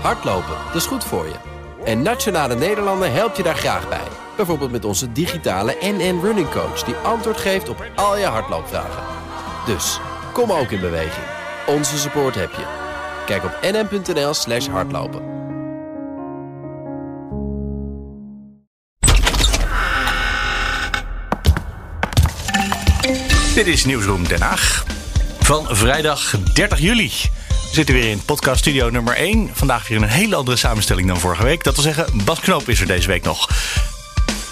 Hardlopen, dat is goed voor je. En Nationale Nederlanden helpt je daar graag bij. Bijvoorbeeld met onze digitale NN Running Coach... die antwoord geeft op al je hardloopvragen. Dus, kom ook in beweging. Onze support heb je. Kijk op nn.nl slash hardlopen. Dit is Nieuwsroom Den Haag van vrijdag 30 juli. We zitten weer in podcast studio nummer 1. Vandaag weer een hele andere samenstelling dan vorige week. Dat wil zeggen, Bas Knoop is er deze week nog.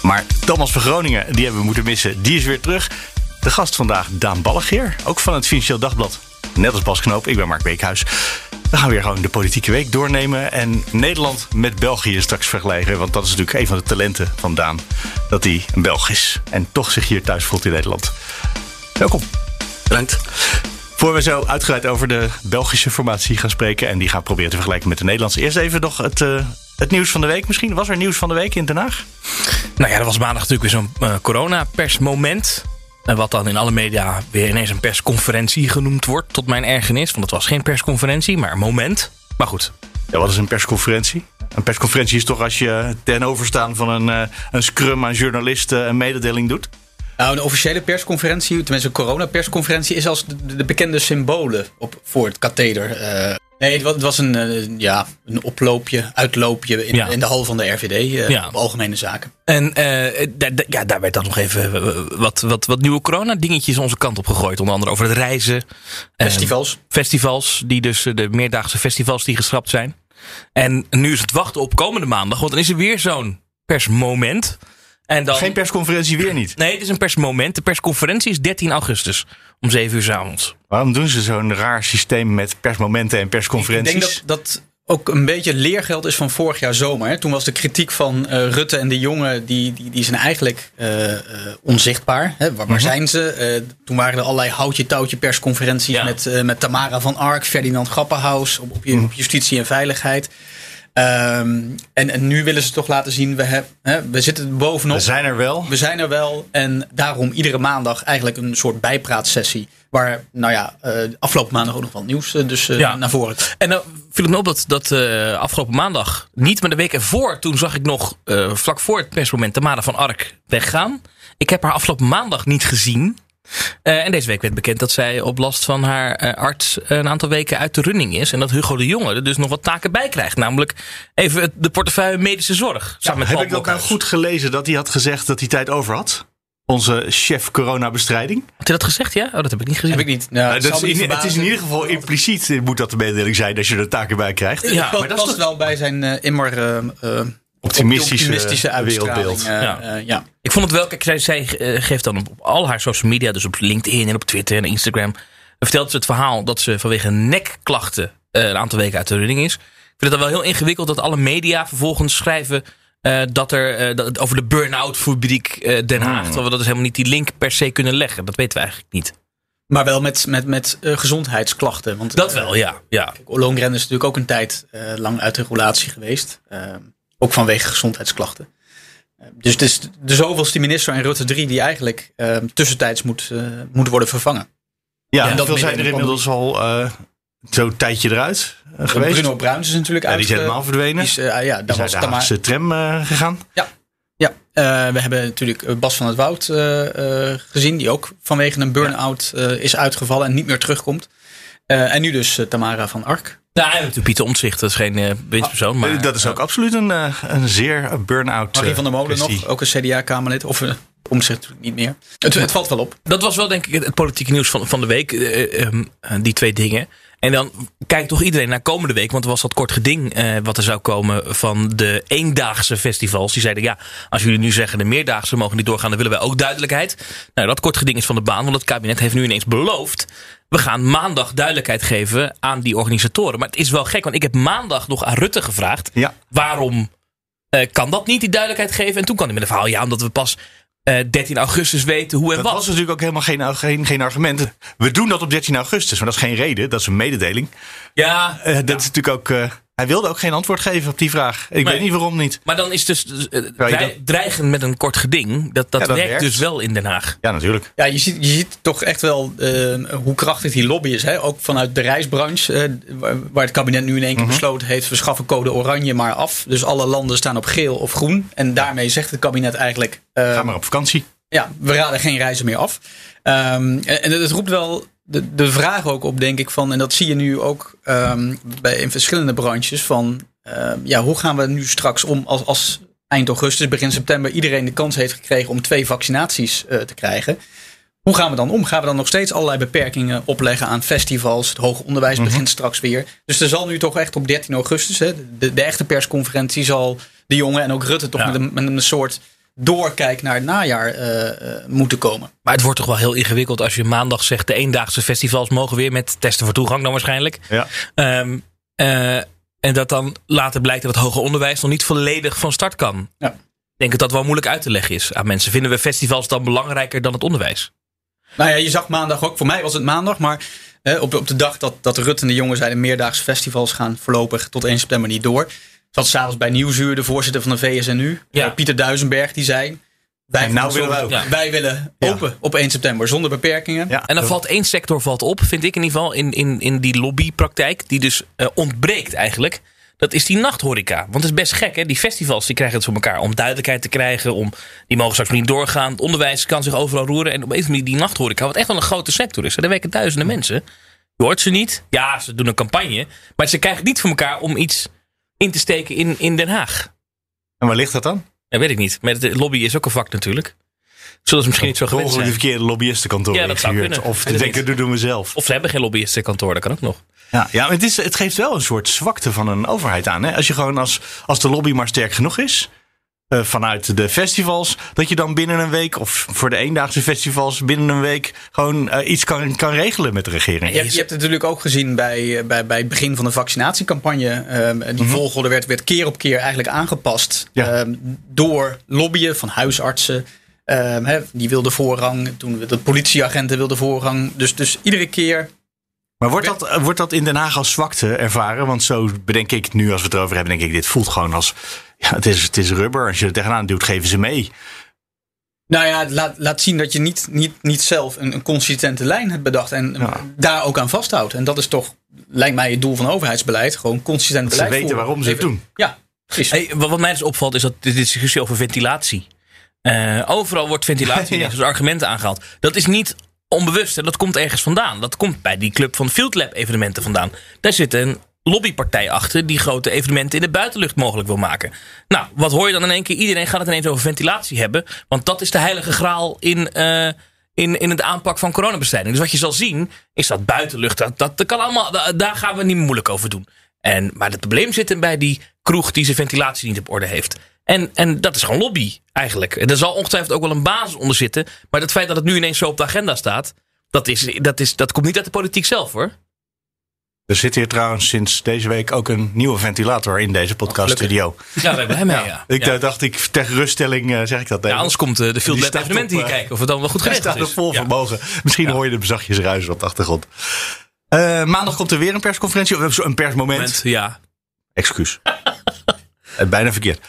Maar Thomas van Groningen, die hebben we moeten missen, die is weer terug. De gast vandaag, Daan Ballegeer, ook van het Financieel Dagblad. Net als Bas Knoop, ik ben Mark Beekhuis. We gaan weer gewoon de politieke week doornemen en Nederland met België straks vergelijken. Want dat is natuurlijk een van de talenten van Daan. Dat hij een Belg is en toch zich hier thuis voelt in Nederland. Welkom. Bedankt. Voor we zo uitgebreid over de Belgische formatie gaan spreken en die gaan proberen te vergelijken met de Nederlandse. Eerst even nog het, uh, het nieuws van de week misschien. Was er nieuws van de week in Den Haag? Nou ja, er was maandag natuurlijk weer zo'n uh, corona-persmoment. En wat dan in alle media weer ineens een persconferentie genoemd wordt. Tot mijn ergernis. Want het was geen persconferentie, maar een moment. Maar goed. Ja, wat is een persconferentie? Een persconferentie is toch als je ten overstaan van een, uh, een scrum aan journalisten een mededeling doet? Nou, een officiële persconferentie, tenminste een coronapersconferentie, is als de, de, bekende symbolen op, voor het katheder. Uh, nee, het was, het was een, uh, ja, een oploopje, uitloopje in, ja. in de hal van de RVD uh, ja. op algemene zaken. En ja, daar werd dan nog even wat, wat, wat nieuwe corona-dingetjes onze kant op gegooid. Onder andere over het reizen. Festivals. festivals, die dus de meerdaagse festivals die geschrapt zijn. En nu is het wachten op komende maandag, want dan is er weer zo'n persmoment. En dan, Geen persconferentie weer niet? Nee, het is een persmoment. De persconferentie is 13 augustus om 7 uur s avonds. Waarom doen ze zo'n raar systeem met persmomenten en persconferenties? Ik denk dat, dat ook een beetje leergeld is van vorig jaar zomer. Hè. Toen was de kritiek van uh, Rutte en de jongen, die, die, die zijn eigenlijk uh, uh, onzichtbaar. Hè. Waar, waar mm -hmm. zijn ze? toen waren er allerlei houtje-touwtje persconferenties ja. met, met Tamara van Ark, Ferdinand Grappenhaus op, op justitie en veiligheid. Um, en, en, nu willen ze toch laten zien, we, heb, hè, we zitten bovenop. We zijn er wel. We zijn er wel. En daarom iedere maandag eigenlijk een soort bijpraatsessie. Waar, nou ja, uh, afgelopen maandag ook nog wel nieuws uh, dus, uh, ja. naar voren. En dan viel het me op dat, dat afgelopen maandag, niet maar de week ervoor, toen zag ik nog vlak voor het persmoment Tamara van Ark weggaan. Ik heb haar afgelopen maandag niet gezien. Uh, en deze week werd bekend dat zij op last van haar uh, arts een aantal weken uit de running is. En dat Hugo de Jonge er dus nog wat taken bij krijgt. Namelijk even de portefeuille medische zorg. Ja, heb ik ook nou goed gelezen dat hij had gezegd dat hij tijd over had? Onze chef coronabestrijding. Had hij dat gezegd, ja? Oh, dat heb ik niet gezien. Heb ik niet. Nou, dat is in, het is in ieder geval impliciet, moet dat de mededeling zijn, als je er taken bij krijgt. Ja, maar dat past wel bij zijn uh, immer optimistische, optimistische wereldbeeld. Uh, ja. Uh, ja. Ik vond het wel, kijk, zij, zij uh, geeft dan op, op, al haar social media, dus op LinkedIn en op Twitter en Instagram, vertelt ze het verhaal dat ze vanwege nekklachten een aantal weken uit de running is. Ik vind het dan wel heel ingewikkeld dat alle media vervolgens schrijven dat er dat over de burn-out fabriek Den Haag, mm. terwijl we dat dus helemaal niet die link per se kunnen leggen. Dat weten we eigenlijk niet. Maar wel met, met, met gezondheidsklachten. Want, dat wel, ja. ja. Longren is natuurlijk ook een tijd lang uit de relatie geweest. Ook vanwege gezondheidsklachten. Dus het is de zoveelste minister en Rutte 3 die eigenlijk uh, tussentijds moet, uh, moet worden vervangen. Ja, en dat veel zijn er inmiddels al uh, zo'n tijdje eruit geweest. Bruno Bruins is natuurlijk ja, uit. Die is helemaal verdwenen. Die is, ja, daar was de Haagse tram gegaan. Ja, ja. we hebben natuurlijk Bas van het Woud gezien. Die ook vanwege een burn-out is uitgevallen en niet meer terugkomt. en nu dus Tamara van Ark. Ja, Pieter Omtzigt, dat is geen uh, winstpersoon. Maar, dat is ook uh, absoluut een, uh, een zeer burn-out Marie van der Molen nog, ook een CDA-Kamerlid. Of uh, Omtzigt natuurlijk niet meer. Het, het, valt wel op. Dat was wel denk ik het politieke nieuws van, van de week. Um, die twee dingen. En dan kijkt toch iedereen naar komende week. Want er was dat kort geding uh, wat er zou komen van de eendaagse festivals. Die zeiden ja, als jullie nu zeggen de meerdaagse mogen niet doorgaan, dan willen wij ook duidelijkheid. Nou, dat kort geding is van de baan. Want het kabinet heeft nu ineens beloofd. We gaan maandag duidelijkheid geven aan die organisatoren. Maar het is wel gek, want ik heb maandag nog aan Rutte gevraagd. Ja. Waarom uh, kan dat niet, die duidelijkheid geven? En toen kwam hij met een verhaal. Ja, omdat we pas uh, 13 augustus weten hoe en dat wat. Dat was natuurlijk ook helemaal geen, geen, geen argument. We doen dat op 13 augustus, maar dat is geen reden. Dat is een mededeling. Ja. Uh, dat ja. is natuurlijk ook... Hij wilde ook geen antwoord geven op die vraag. Ik Nee. weet niet waarom niet. Maar dan is dus dus, eh, dreigen met een kort geding. Dat, dat, Ja, dat werkt, werkt. dus wel in Den Haag. Ja, natuurlijk. Ja, je ziet, je ziet toch echt wel eh, hoe krachtig die lobby is. Hè? Ook vanuit de reisbranche, eh, waar, het kabinet nu in één keer besloten heeft: we schaffen code oranje maar af. Dus alle landen staan op geel of groen. En daarmee zegt het kabinet eigenlijk: eh, Ga maar op vakantie. ja, we raden geen reizen meer af. Ehm, en en het roept wel de, de vraag ook op, denk ik, van, en dat zie je nu ook ehm, bij, in verschillende branches, van ehm, ja, hoe gaan we nu straks om als, als eind augustus, begin september iedereen de kans heeft gekregen om twee vaccinaties eh, te krijgen. Hoe gaan we dan om? Gaan we dan nog steeds allerlei beperkingen opleggen aan festivals? Het hoger onderwijs begint straks weer. Dus er zal nu toch echt op 13 augustus, hè, de, de echte persconferentie, zal de jongen en ook Rutte toch Ja. met, een, met een soort doorkijk naar het najaar eh, eh, moeten komen. Maar het wordt toch wel heel ingewikkeld als je maandag zegt... de eendaagse festivals mogen weer met testen voor toegang dan waarschijnlijk. Ja. Ehm, eh, en dat dan later blijkt dat het hoger onderwijs nog niet volledig van start kan. Ja. Ik denk dat dat wel moeilijk uit te leggen is aan mensen. Vinden we festivals dan belangrijker dan het onderwijs? Nou ja, je zag maandag ook. Voor mij was het maandag, maar eh, op, de, op de dag dat, dat Rutte en de jongen zeiden... meerdaagse festivals gaan voorlopig tot 1 september niet door. Zat s'avonds bij Nieuwsuur, de voorzitter van de VSNU, Ja. eh, Pieter Duisenberg, die zei... Wij, nou willen wij ook. Ja. wij willen Ja. open op 1 september, zonder beperkingen. Ja, En dan valt één sector valt op, vind ik in ieder geval, in, in, in die lobbypraktijk, die dus eh, ontbreekt eigenlijk. Dat is die nachthoreca. Want het is best gek, hè? Die festivals die krijgen het voor elkaar om duidelijkheid te krijgen. Om, die mogen straks niet doorgaan. Het onderwijs kan zich overal roeren. En op een of andere manier die nachthoreca, wat echt wel een grote sector is. Daar werken duizenden mensen. Je hoort ze niet. Ja, ze doen een campagne. Maar ze krijgen het niet voor elkaar om iets in te steken in, in Den Haag. En waar ligt dat dan? Dat weet ik niet. Maar de lobby is ook een vak natuurlijk. Zullen ze misschien niet zo gewend Volgens de zijn. verkeerde lobbyistenkantoor Ja, dat zou kunnen. Of te denken, dat doen we zelf. Of ze hebben geen lobbyistenkantoor, dat kan ook nog. Ja, ja maar het, is, het geeft wel een soort zwakte van een overheid aan. Hè? Als je gewoon als, als de lobby maar sterk genoeg is. Eh, vanuit de festivals. Dat je dan binnen een week. Of voor de eendaagse festivals. binnen een week. gewoon eh, iets kan, kan regelen met de regering. Je hebt, je hebt het natuurlijk ook gezien bij, eh, bij, bij het begin van de vaccinatiecampagne. Ehm, die volgorde werd, werd keer op keer eigenlijk aangepast. Ja. ehm, door lobbyen van huisartsen. Ehm, die wilden voorrang. Toen de politieagenten wilden voorrang. Dus, dus iedere keer. Maar wordt dat, eh, wordt dat in Den Haag als zwakte ervaren? Want zo bedenk ik nu, als we het erover hebben, denk ik, dit voelt gewoon als. Ja, het is, het is rubber. Als je er tegenaan duwt, geven ze mee. Nou ja, laat, laat zien dat je niet, niet, niet zelf een, een consistente lijn hebt bedacht. En Ja. daar ook aan vasthoudt. En dat is toch, lijkt mij, het doel van overheidsbeleid. Gewoon consistent Dat ze beleid weten voeren. waarom ze het doen. Ja, precies. Hey, wat mij dus opvalt is dat de discussie over ventilatie. Eh, overal wordt ventilatie Ja. als argument aangehaald. Dat is niet onbewust. Hè? Dat komt ergens vandaan. Dat komt bij die club van Field Lab evenementen vandaan. Daar zit een lobbypartij achter die grote evenementen in de buitenlucht mogelijk wil maken. Nou, wat hoor je dan in één keer? Iedereen gaat het ineens over ventilatie hebben. Want dat is de heilige graal in, eh, in, in het aanpak van coronabestrijding. Dus wat je zal zien is dat buitenlucht. Dat, dat, kan allemaal, da- daar gaan we niet moeilijk over doen. En, maar het probleem zit hem bij die kroeg die zijn ventilatie niet op orde heeft. En, en dat is gewoon lobby eigenlijk. En er zal ongetwijfeld ook wel een basis onder zitten. Maar het feit dat het nu ineens zo op de agenda staat. Dat, is, dat, is, dat komt niet uit de politiek zelf hoor. Er zit hier trouwens sinds deze week ook een nieuwe ventilator in deze podcaststudio. Ja, we hebben hem mee. Ja. Ik ja. eh, dacht, ik, ter geruststelling eh, zeg ik dat Ja, even. anders komt eh, de Field Lab staat evenementen op, hier eh, kijken of het dan wel goed geregeld staat is. er vol vermogen. Misschien hoor je de zachtjes ruis op de achtergrond. Eh, maandag komt er weer een persconferentie. Of een persmoment. Moment, Ja. Excuus. Eh, Bijna verkeerd.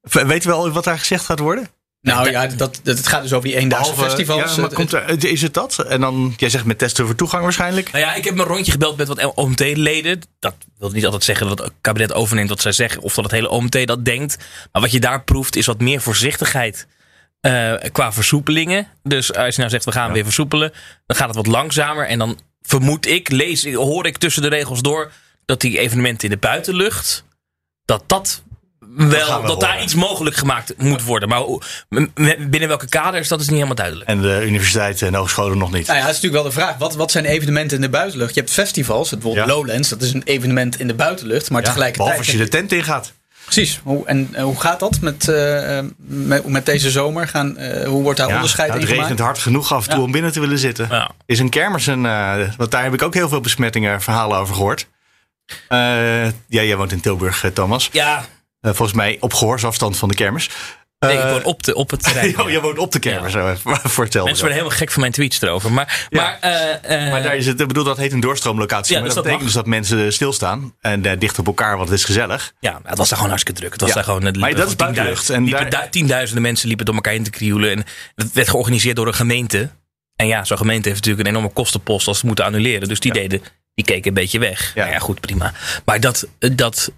Weten we al wat daar gezegd gaat worden? Nou ja, dat, dat, het gaat dus over die eendaagse Behalve- festivals. Ja, maar komt er, is het dat? En dan, jij zegt met testen voor toegang waarschijnlijk. Nou ja, ik heb een rondje gebeld met wat OMT-leden. Dat wil niet altijd zeggen dat het kabinet overneemt wat zij zeggen. Of dat het hele OMT dat denkt. Maar wat je daar proeft is wat meer voorzichtigheid eh, qua versoepelingen. Dus als je nou zegt we gaan weer versoepelen. Dan gaat het wat langzamer. En dan vermoed ik, lees, hoor ik tussen de regels door. Dat die evenementen in de buitenlucht. Dat dat wel, we dat daar iets mogelijk gemaakt moet worden. Maar binnen welke kaders, dat is niet helemaal duidelijk. En de universiteiten en de hogescholen nog niet. Nou ja, dat is natuurlijk wel de vraag. Wat, wat zijn evenementen in de buitenlucht? Je hebt festivals, bijvoorbeeld Ja. Lowlands. Dat is een evenement in de buitenlucht. Maar Ja, tegelijkertijd... behalve als je de tent in gaat. Precies. Hoe, en eh, hoe gaat dat met, eh, met, met deze zomer? Gaan, eh, hoe wordt daar Ja, onderscheid nou, in het regent hard genoeg af en toe Ja. om binnen te willen zitten. Ja. Is een kermis een... eh, want daar heb ik ook heel veel besmettingen verhalen over gehoord. Eh, ja, jij woont in Tilburg, Thomas. Ja, volgens mij op gehoorsafstand van de kermis. Nee, ik Eh, woon op, de, op het terrein. Oh, je woont op de kermis, even vertel. Mensen worden helemaal gek van mijn tweets erover. Maar, Ja. maar, eh, eh, Maar daar is het, ik bedoel, dat heet een doorstroomlocatie. Ja, maar dus dat, dat betekent dus dat mensen stilstaan en eh, dicht op elkaar, want het is gezellig. ja, nou, het was daar gewoon hartstikke druk. Het was Ja. daar gewoon, het Maar dat is gewoon tienduizenden- En liepen daar- du- tienduizenden mensen liepen door elkaar in te krioelen. En het werd georganiseerd door een gemeente. En ja, zo'n gemeente heeft natuurlijk een enorme kostenpost als ze moeten annuleren. Dus die deden, die keken een beetje weg. Ja. Nou ja, goed, prima. Maar dat, dat, eh,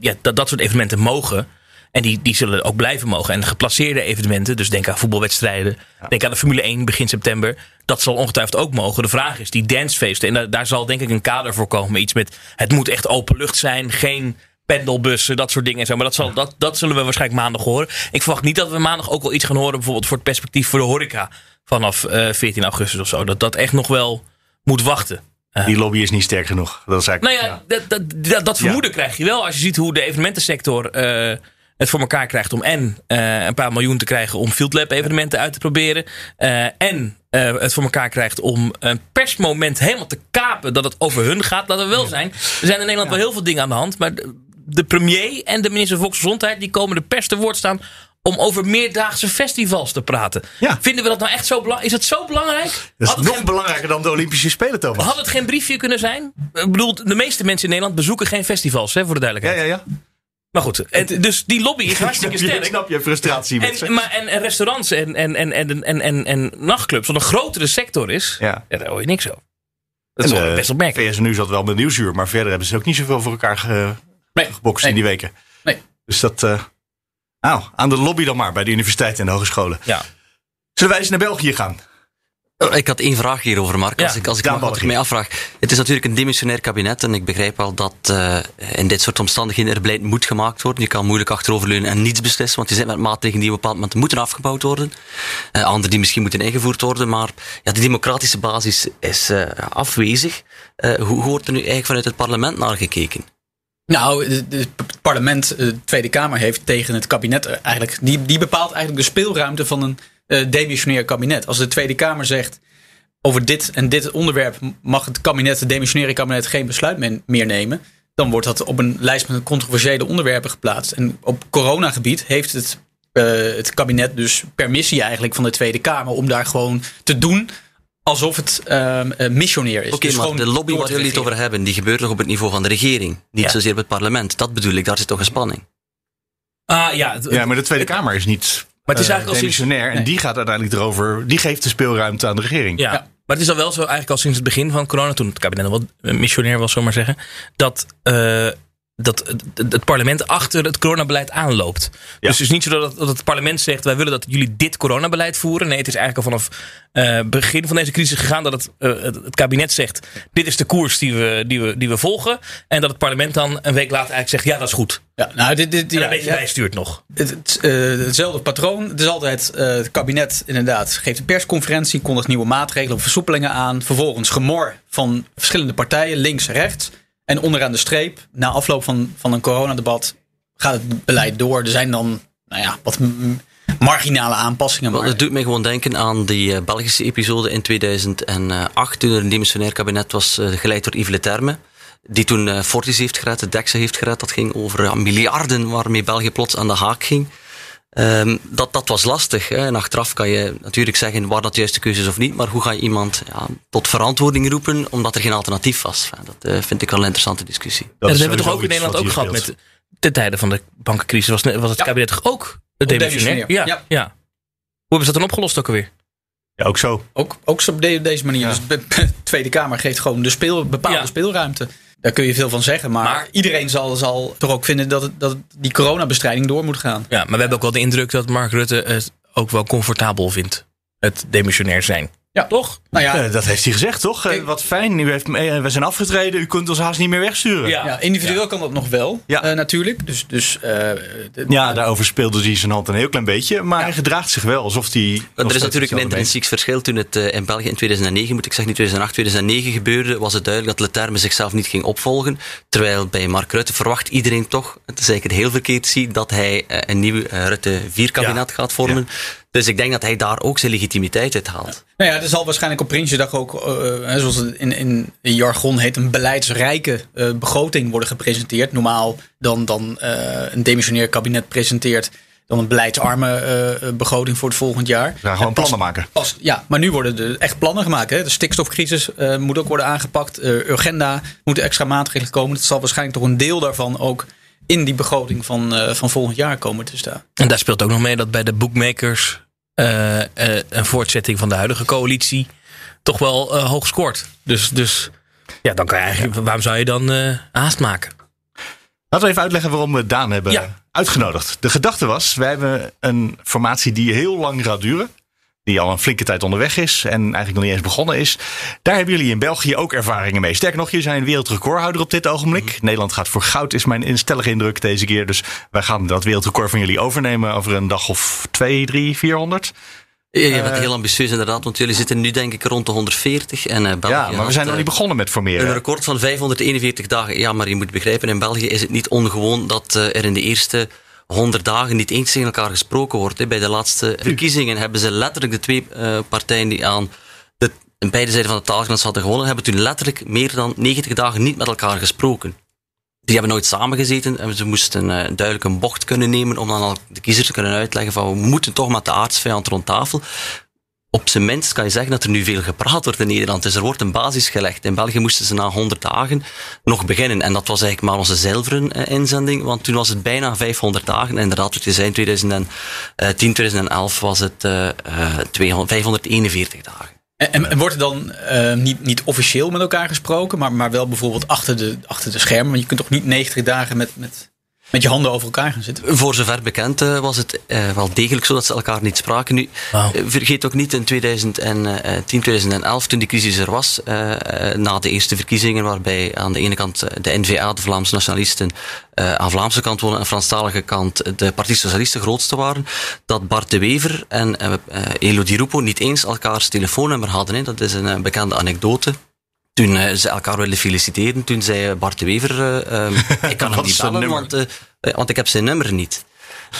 ja, dat, dat soort evenementen mogen. En die, die zullen ook blijven mogen. En geplaceerde evenementen, dus denk aan voetbalwedstrijden. Denk aan de Formule 1 begin september. Dat zal ongetwijfeld ook mogen. De vraag is, die dancefeesten. En daar, daar zal denk ik een kader voor komen. Iets met, het moet echt open lucht zijn. Geen pendelbussen, dat soort dingen. en Zo. Maar dat, zal, dat, dat zullen we waarschijnlijk maandag horen. Ik verwacht niet dat we maandag ook wel iets gaan horen. Bijvoorbeeld voor het perspectief voor de horeca. Vanaf eh 14 augustus of zo. Dat dat echt nog wel moet wachten. Die lobby is niet sterk genoeg. Dat is Nou eigenlijk, ja, dat, dat, dat, dat vermoeden krijg je wel als je ziet hoe de evenementensector eh, het voor elkaar krijgt om en eh, een paar miljoen te krijgen om Field Lab evenementen uit te proberen. eh, en het voor elkaar krijgt om een persmoment helemaal te kapen dat het over hun gaat. Laten we wel zijn. Er zijn in Nederland wel heel veel dingen aan de hand. Maar de, de premier en de minister van Volksgezondheid die komen de pers te woord staan om over meerdaagse festivals te praten. Ja. Vinden we dat nou echt zo belangrijk? Is het zo belangrijk? dat is nog geen- belangrijker dan de Olympische Spelen, Thomas. had het geen briefje kunnen zijn? Ik bedoel, de meeste mensen in Nederland bezoeken geen festivals, hè, voor de Ja, duidelijkheid. ja, ja. Maar goed, het- dus die lobby is hartstikke je, ik sterk. snap je frustratie met En, maar, en, en restaurants en, en, en, en, en, en, en nachtclubs, wat een grotere sector is, Ja. ja, daar hoor je niks over. Dat is En, wel eh, best opmerkelijk. VSNU zat wel met nieuwsuur, maar verder hebben ze ook niet zoveel voor elkaar ge, Nee. gebokst in die weken. Nee. Dus dat, eh, nou, aan de lobby dan maar bij de universiteiten en de hogescholen. Ja. Zullen wij eens naar België gaan? Oh, Ik had één vraag hierover, Mark. Ja, als ik, als ik Daan mag, wat ik mij afvraag. Het is natuurlijk een demissionair kabinet en ik begrijp wel dat eh, in dit soort omstandigheden er beleid moet gemaakt worden. Je kan moeilijk achteroverleunen en niets beslissen, want je zit met maatregelen die op een bepaald moment moeten afgebouwd worden. Eh, andere die misschien moeten ingevoerd worden, maar ja, de democratische basis is eh, afwezig. Eh, hoe, hoe wordt er nu eigenlijk vanuit het parlement naar gekeken? Nou, het parlement, eh, de Tweede Kamer heeft tegen het kabinet eh, eigenlijk. Die, die bepaalt eigenlijk de speelruimte van een eh demissionair kabinet. Als de Tweede Kamer zegt. over dit en dit onderwerp mag het kabinet, het demissionaire kabinet, geen besluit meer nemen. dan wordt dat op een lijst met controversiële onderwerpen geplaatst. En op coronagebied heeft het, eh, het kabinet dus permissie eigenlijk van de Tweede Kamer. om daar gewoon te doen. Alsof het ehm, eh, missionair is. Oké, Dus maar de lobby waar jullie het over hebben, die gebeurt toch op het niveau van de regering? Niet Ja. zozeer op het parlement. Dat bedoel ik, daar zit toch een spanning. Ah, ja, Ja, maar de Tweede Kamer is niet Maar het is eh, eigenlijk al sinds- demissionair. En die gaat uiteindelijk erover, die geeft de speelruimte aan de regering. Ja. Ja. Maar het is al wel zo, eigenlijk al sinds het begin van corona, toen het kabinet nog wat missionair was, zomaar zeggen, dat, eh, dat het, parlement achter het coronabeleid aanloopt. Dus het is niet zo dat, het- dat het parlement zegt, wij willen dat jullie dit coronabeleid voeren. Nee, het is eigenlijk al vanaf het begin van deze crisis gegaan dat het, eh, het, het kabinet zegt, dit is de koers die we, die, we, die we volgen. En dat het parlement dan een week later eigenlijk zegt, ja, dat is goed. Ja, nou, dit, dit, En ja, een beetje ja. bijstuurt nog. Het, het, eh, hetzelfde patroon. Het is altijd eh, het kabinet inderdaad geeft een persconferentie, kondigt nieuwe maatregelen of versoepelingen aan. Vervolgens gemor van verschillende partijen, links, rechts. En onderaan de streep, na afloop van, van een coronadebat, gaat het beleid door. Er zijn dan nou ja, wat marginale aanpassingen. Maar Het doet mij gewoon denken aan die eh, Belgische episode in 2008, toen er een demissionair kabinet was, eh, geleid door Yves Leterme. Die toen eh, Fortis heeft gered, de Dexa heeft gered. Dat ging over ja, miljarden waarmee België plots aan de haak ging. Ehm, dat, dat was lastig. Hè. En achteraf kan je natuurlijk zeggen waar dat de juiste keuze is of niet. Maar hoe ga je iemand ja, tot verantwoording roepen omdat er geen alternatief was? Enfin, dat eh, vind ik wel een interessante discussie. Dat, hebben we toch ook in Nederland ook gehad speelt. met ten tijde van de bankencrisis. Was, was het Ja. kabinet toch ook demissionair? Ja, ja. ja. Hoe hebben ze dat dan opgelost ook alweer? Ja, ook zo. ook, ook zo op de- deze manier. Ja. Dus de de Tweede Kamer geeft gewoon de speel, bepaalde Ja. speelruimte. Daar kun je veel van zeggen. Maar, Maar- iedereen zal, zal toch ook vinden dat, het, dat die coronabestrijding door moet gaan. Ja, maar we hebben ook wel de indruk dat Mark Rutte het ook wel comfortabel vindt. Het demissionair zijn. Ja. Toch? Nou ja, Eh, dat heeft hij gezegd, toch? Eh, wat fijn, u heeft, eh, we zijn afgetreden, u kunt ons haast niet meer wegsturen. Ja. Ja, individueel kan dat nog wel, Ja. eh, natuurlijk. Dus, dus, eh, de- Ja, daarover speelde hij zijn hand een heel klein beetje. Maar hij gedraagt zich wel alsof hij. Er is natuurlijk een intrinsiek verschil. Toen het in België in 2009, moet ik zeggen, niet 2008, 2009 gebeurde, was het duidelijk dat Leterme zichzelf niet ging opvolgen. Terwijl bij Mark Rutte verwacht iedereen toch, het is zeker heel verkeerd zie, dat hij een nieuw Rutte 4-kabinet gaat vormen. Dus ik denk dat hij daar ook zijn legitimiteit uit haalt. nou ja, er zal waarschijnlijk op Prinsjesdag ook, eh, eh, zoals het in, in jargon heet, een beleidsrijke eh, begroting worden gepresenteerd. Normaal dan, dan eh, een demissionair kabinet presenteert dan een beleidsarme uh, begroting voor het volgend jaar. Ja, gewoon plannen maken. Pas, ja, maar nu worden er echt plannen gemaakt. Hè? De stikstofcrisis uh, moet ook worden aangepakt. Uh, Urgenda moeten extra maatregelen komen. Het zal waarschijnlijk toch een deel daarvan ook in die begroting van, van volgend jaar komen te staan. En daar speelt ook nog mee dat bij de bookmakers een voortzetting van de huidige coalitie toch wel hoog scoort. Dus, dus ja, dan kan je eigenlijk, waarom zou je dan haast maken? Laten we even uitleggen waarom we Daan hebben Ja. uitgenodigd. De gedachte was, wij hebben een formatie die heel lang gaat duren. Die al een flinke tijd onderweg is en eigenlijk nog niet eens begonnen is. Daar hebben jullie in België ook ervaringen mee. Sterker nog, jullie zijn een wereldrecordhouder op dit ogenblik. Nederland gaat voor goud, is mijn stellige indruk deze keer. Dus wij gaan dat wereldrecord van jullie overnemen over een dag of twee, drie, vierhonderd. Ja, je bent heel ambitieus inderdaad, want jullie zitten nu denk ik rond de 140 en uh, België Ja, maar we zijn nog niet begonnen met formeren. Een record van 541 dagen. Ja, maar je moet begrijpen, in België is het niet ongewoon dat uh, er in de eerste 100 dagen niet eens tegen elkaar gesproken wordt. Hè. Bij de laatste verkiezingen hebben ze letterlijk de twee uh, partijen die aan de beide zijden van de taalgrens hadden gewonnen, hebben toen letterlijk meer dan 90 dagen niet met elkaar gesproken. Die hebben nooit samengezeten en ze moesten uh, duidelijk een bocht kunnen nemen om dan al de kiezer te kunnen uitleggen van we moeten toch met de aardsvijand rond tafel. Op zijn minst kan je zeggen dat er nu veel gepraat wordt in Nederland. Dus er wordt een basis gelegd. In België moesten ze na 100 dagen nog beginnen. En dat was eigenlijk maar onze zilveren uh, inzending, want toen was het bijna 500 dagen. En inderdaad, wat je zei, in 2010, 2011 was het uh, 200, 541 dagen. En, en, wordt er dan uh, niet, niet officieel met elkaar gesproken, maar, maar wel bijvoorbeeld achter de, achter de schermen? Want je kunt toch niet 90 dagen met, met, met je handen over elkaar gaan zitten? Voor zover bekend uh, was het uh, wel degelijk zo dat ze elkaar niet spraken. Nu, wow. vergeet ook niet in 2010, 2011, toen die crisis er was, na de eerste verkiezingen, waarbij aan de ene kant de NVA, de Vlaamse nationalisten, aan Vlaamse kant wonen en Franstalige kant de Partij Socialisten grootste waren, dat Bart de Wever en Elo Di Rupo niet eens elkaars telefoonnummer hadden. Hè. Dat is een bekende anekdote. Toen uh, ze elkaar wilden feliciteren, toen zei Bart de Wever, uh, um, ik kan hem niet bellen, want, uh, want ik heb zijn nummer niet.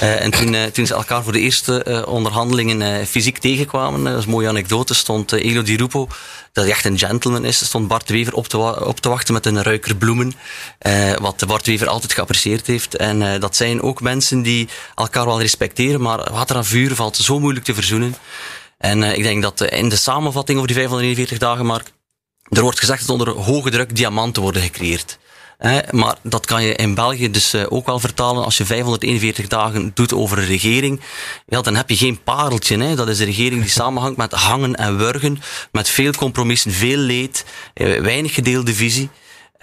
en toen, toen ze elkaar voor de eerste onderhandelingen fysiek tegenkwamen, dat is een mooie anekdote, stond Elo Di Rupo, dat hij echt een gentleman is, stond Bart Wever op te, op te wachten met een ruiker bloemen, wat Bart Wever altijd geapprecieerd heeft. En dat zijn ook mensen die elkaar wel respecteren, maar water aan vuur valt zo moeilijk te verzoenen. En ik denk dat in de samenvatting over die 541 dagen, Mark, er wordt gezegd dat onder hoge druk diamanten worden gecreëerd. Eh, maar dat kan je in België dus uh, ook wel vertalen. Als je 541 dagen doet over een regering, ja, dan heb je geen pareltje. Dat is een regering die samenhangt met hangen en wurgen, met veel compromissen, veel leed, uh, weinig gedeelde visie.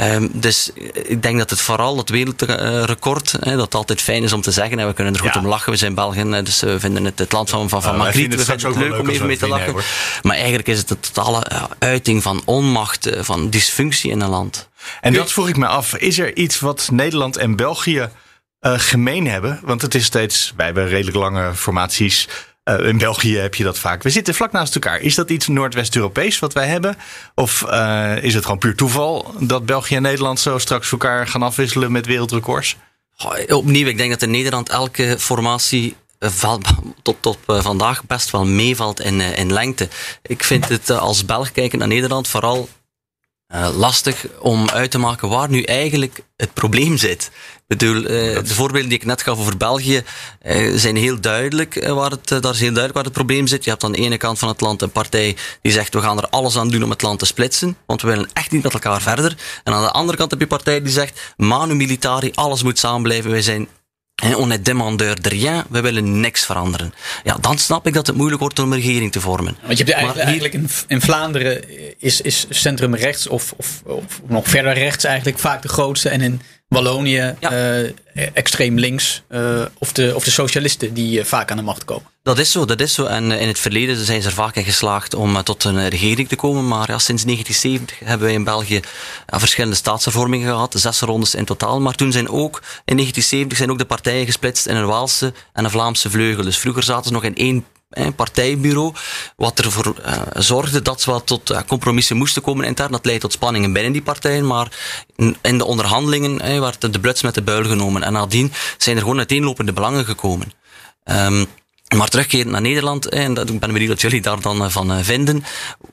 Um, dus ik denk dat het vooral het wereldrecord, hè, dat altijd fijn is om te zeggen. En we kunnen er goed ja. om lachen. We zijn Belgen, dus we vinden het het land van, van, van uh, Magritte. We vinden het leuk om even mee te lachen. Maar eigenlijk is het de totale uiting van onmacht, van dysfunctie in een land. En dat vroeg ik me af. Is er iets wat Nederland en België uh, gemeen hebben? Want het is steeds, wij hebben redelijk lange formaties. Uh, in België heb je dat vaak. We zitten vlak naast elkaar. Is dat iets Noordwest-Europees wat wij hebben? Of uh, is het gewoon puur toeval dat België en Nederland zo straks elkaar gaan afwisselen met wereldrecords? Opnieuw, ik denk dat in Nederland elke formatie tot, tot vandaag best wel meevalt in, in lengte. Ik vind het als Belg kijken naar Nederland vooral lastig om uit te maken waar nu eigenlijk het probleem zit. Ik bedoel, uh, de voorbeelden die ik net gaf over België uh, zijn heel duidelijk waar het, daar is heel duidelijk waar het probleem zit. Je hebt aan de ene kant van het land een partij die zegt we gaan er alles aan doen om het land te splitsen, want we willen echt niet met elkaar verder. En aan de andere kant heb je een partij die zegt manu militari, alles moet samen blijven, wij zijn en on est demandeur de rien, we willen niks veranderen. Ja, dan snap ik dat het moeilijk wordt om een regering te vormen. Want je hebt eigenlijk, eigenlijk in, in, Vlaanderen is, is centrum rechts of, of, of, nog verder rechts eigenlijk vaak de grootste. En in Wallonië ja. uh, extreem links uh, of, de, of de socialisten die uh, vaak aan de macht komen. Dat is zo, dat is zo. En in het verleden zijn ze er vaak in geslaagd om tot een regering te komen. Maar ja, sinds 1970 hebben wij in België ja, verschillende staatshervormingen gehad. Zes rondes in totaal. Maar toen zijn ook, in 1970 zijn ook de partijen gesplitst in een Waalse en een Vlaamse vleugel. Dus vroeger zaten ze nog in één partijbureau, wat ervoor uh, zorgde dat ze wat tot uh, compromissen moesten komen intern. Dat leidt tot spanningen binnen die partijen, maar in de onderhandelingen uh, werd de bluts met de buil genomen. En nadien zijn er gewoon uiteenlopende belangen gekomen. Um, Maar terugkeren naar Nederland, en dat, ik ben benieuwd wat jullie daar dan van vinden.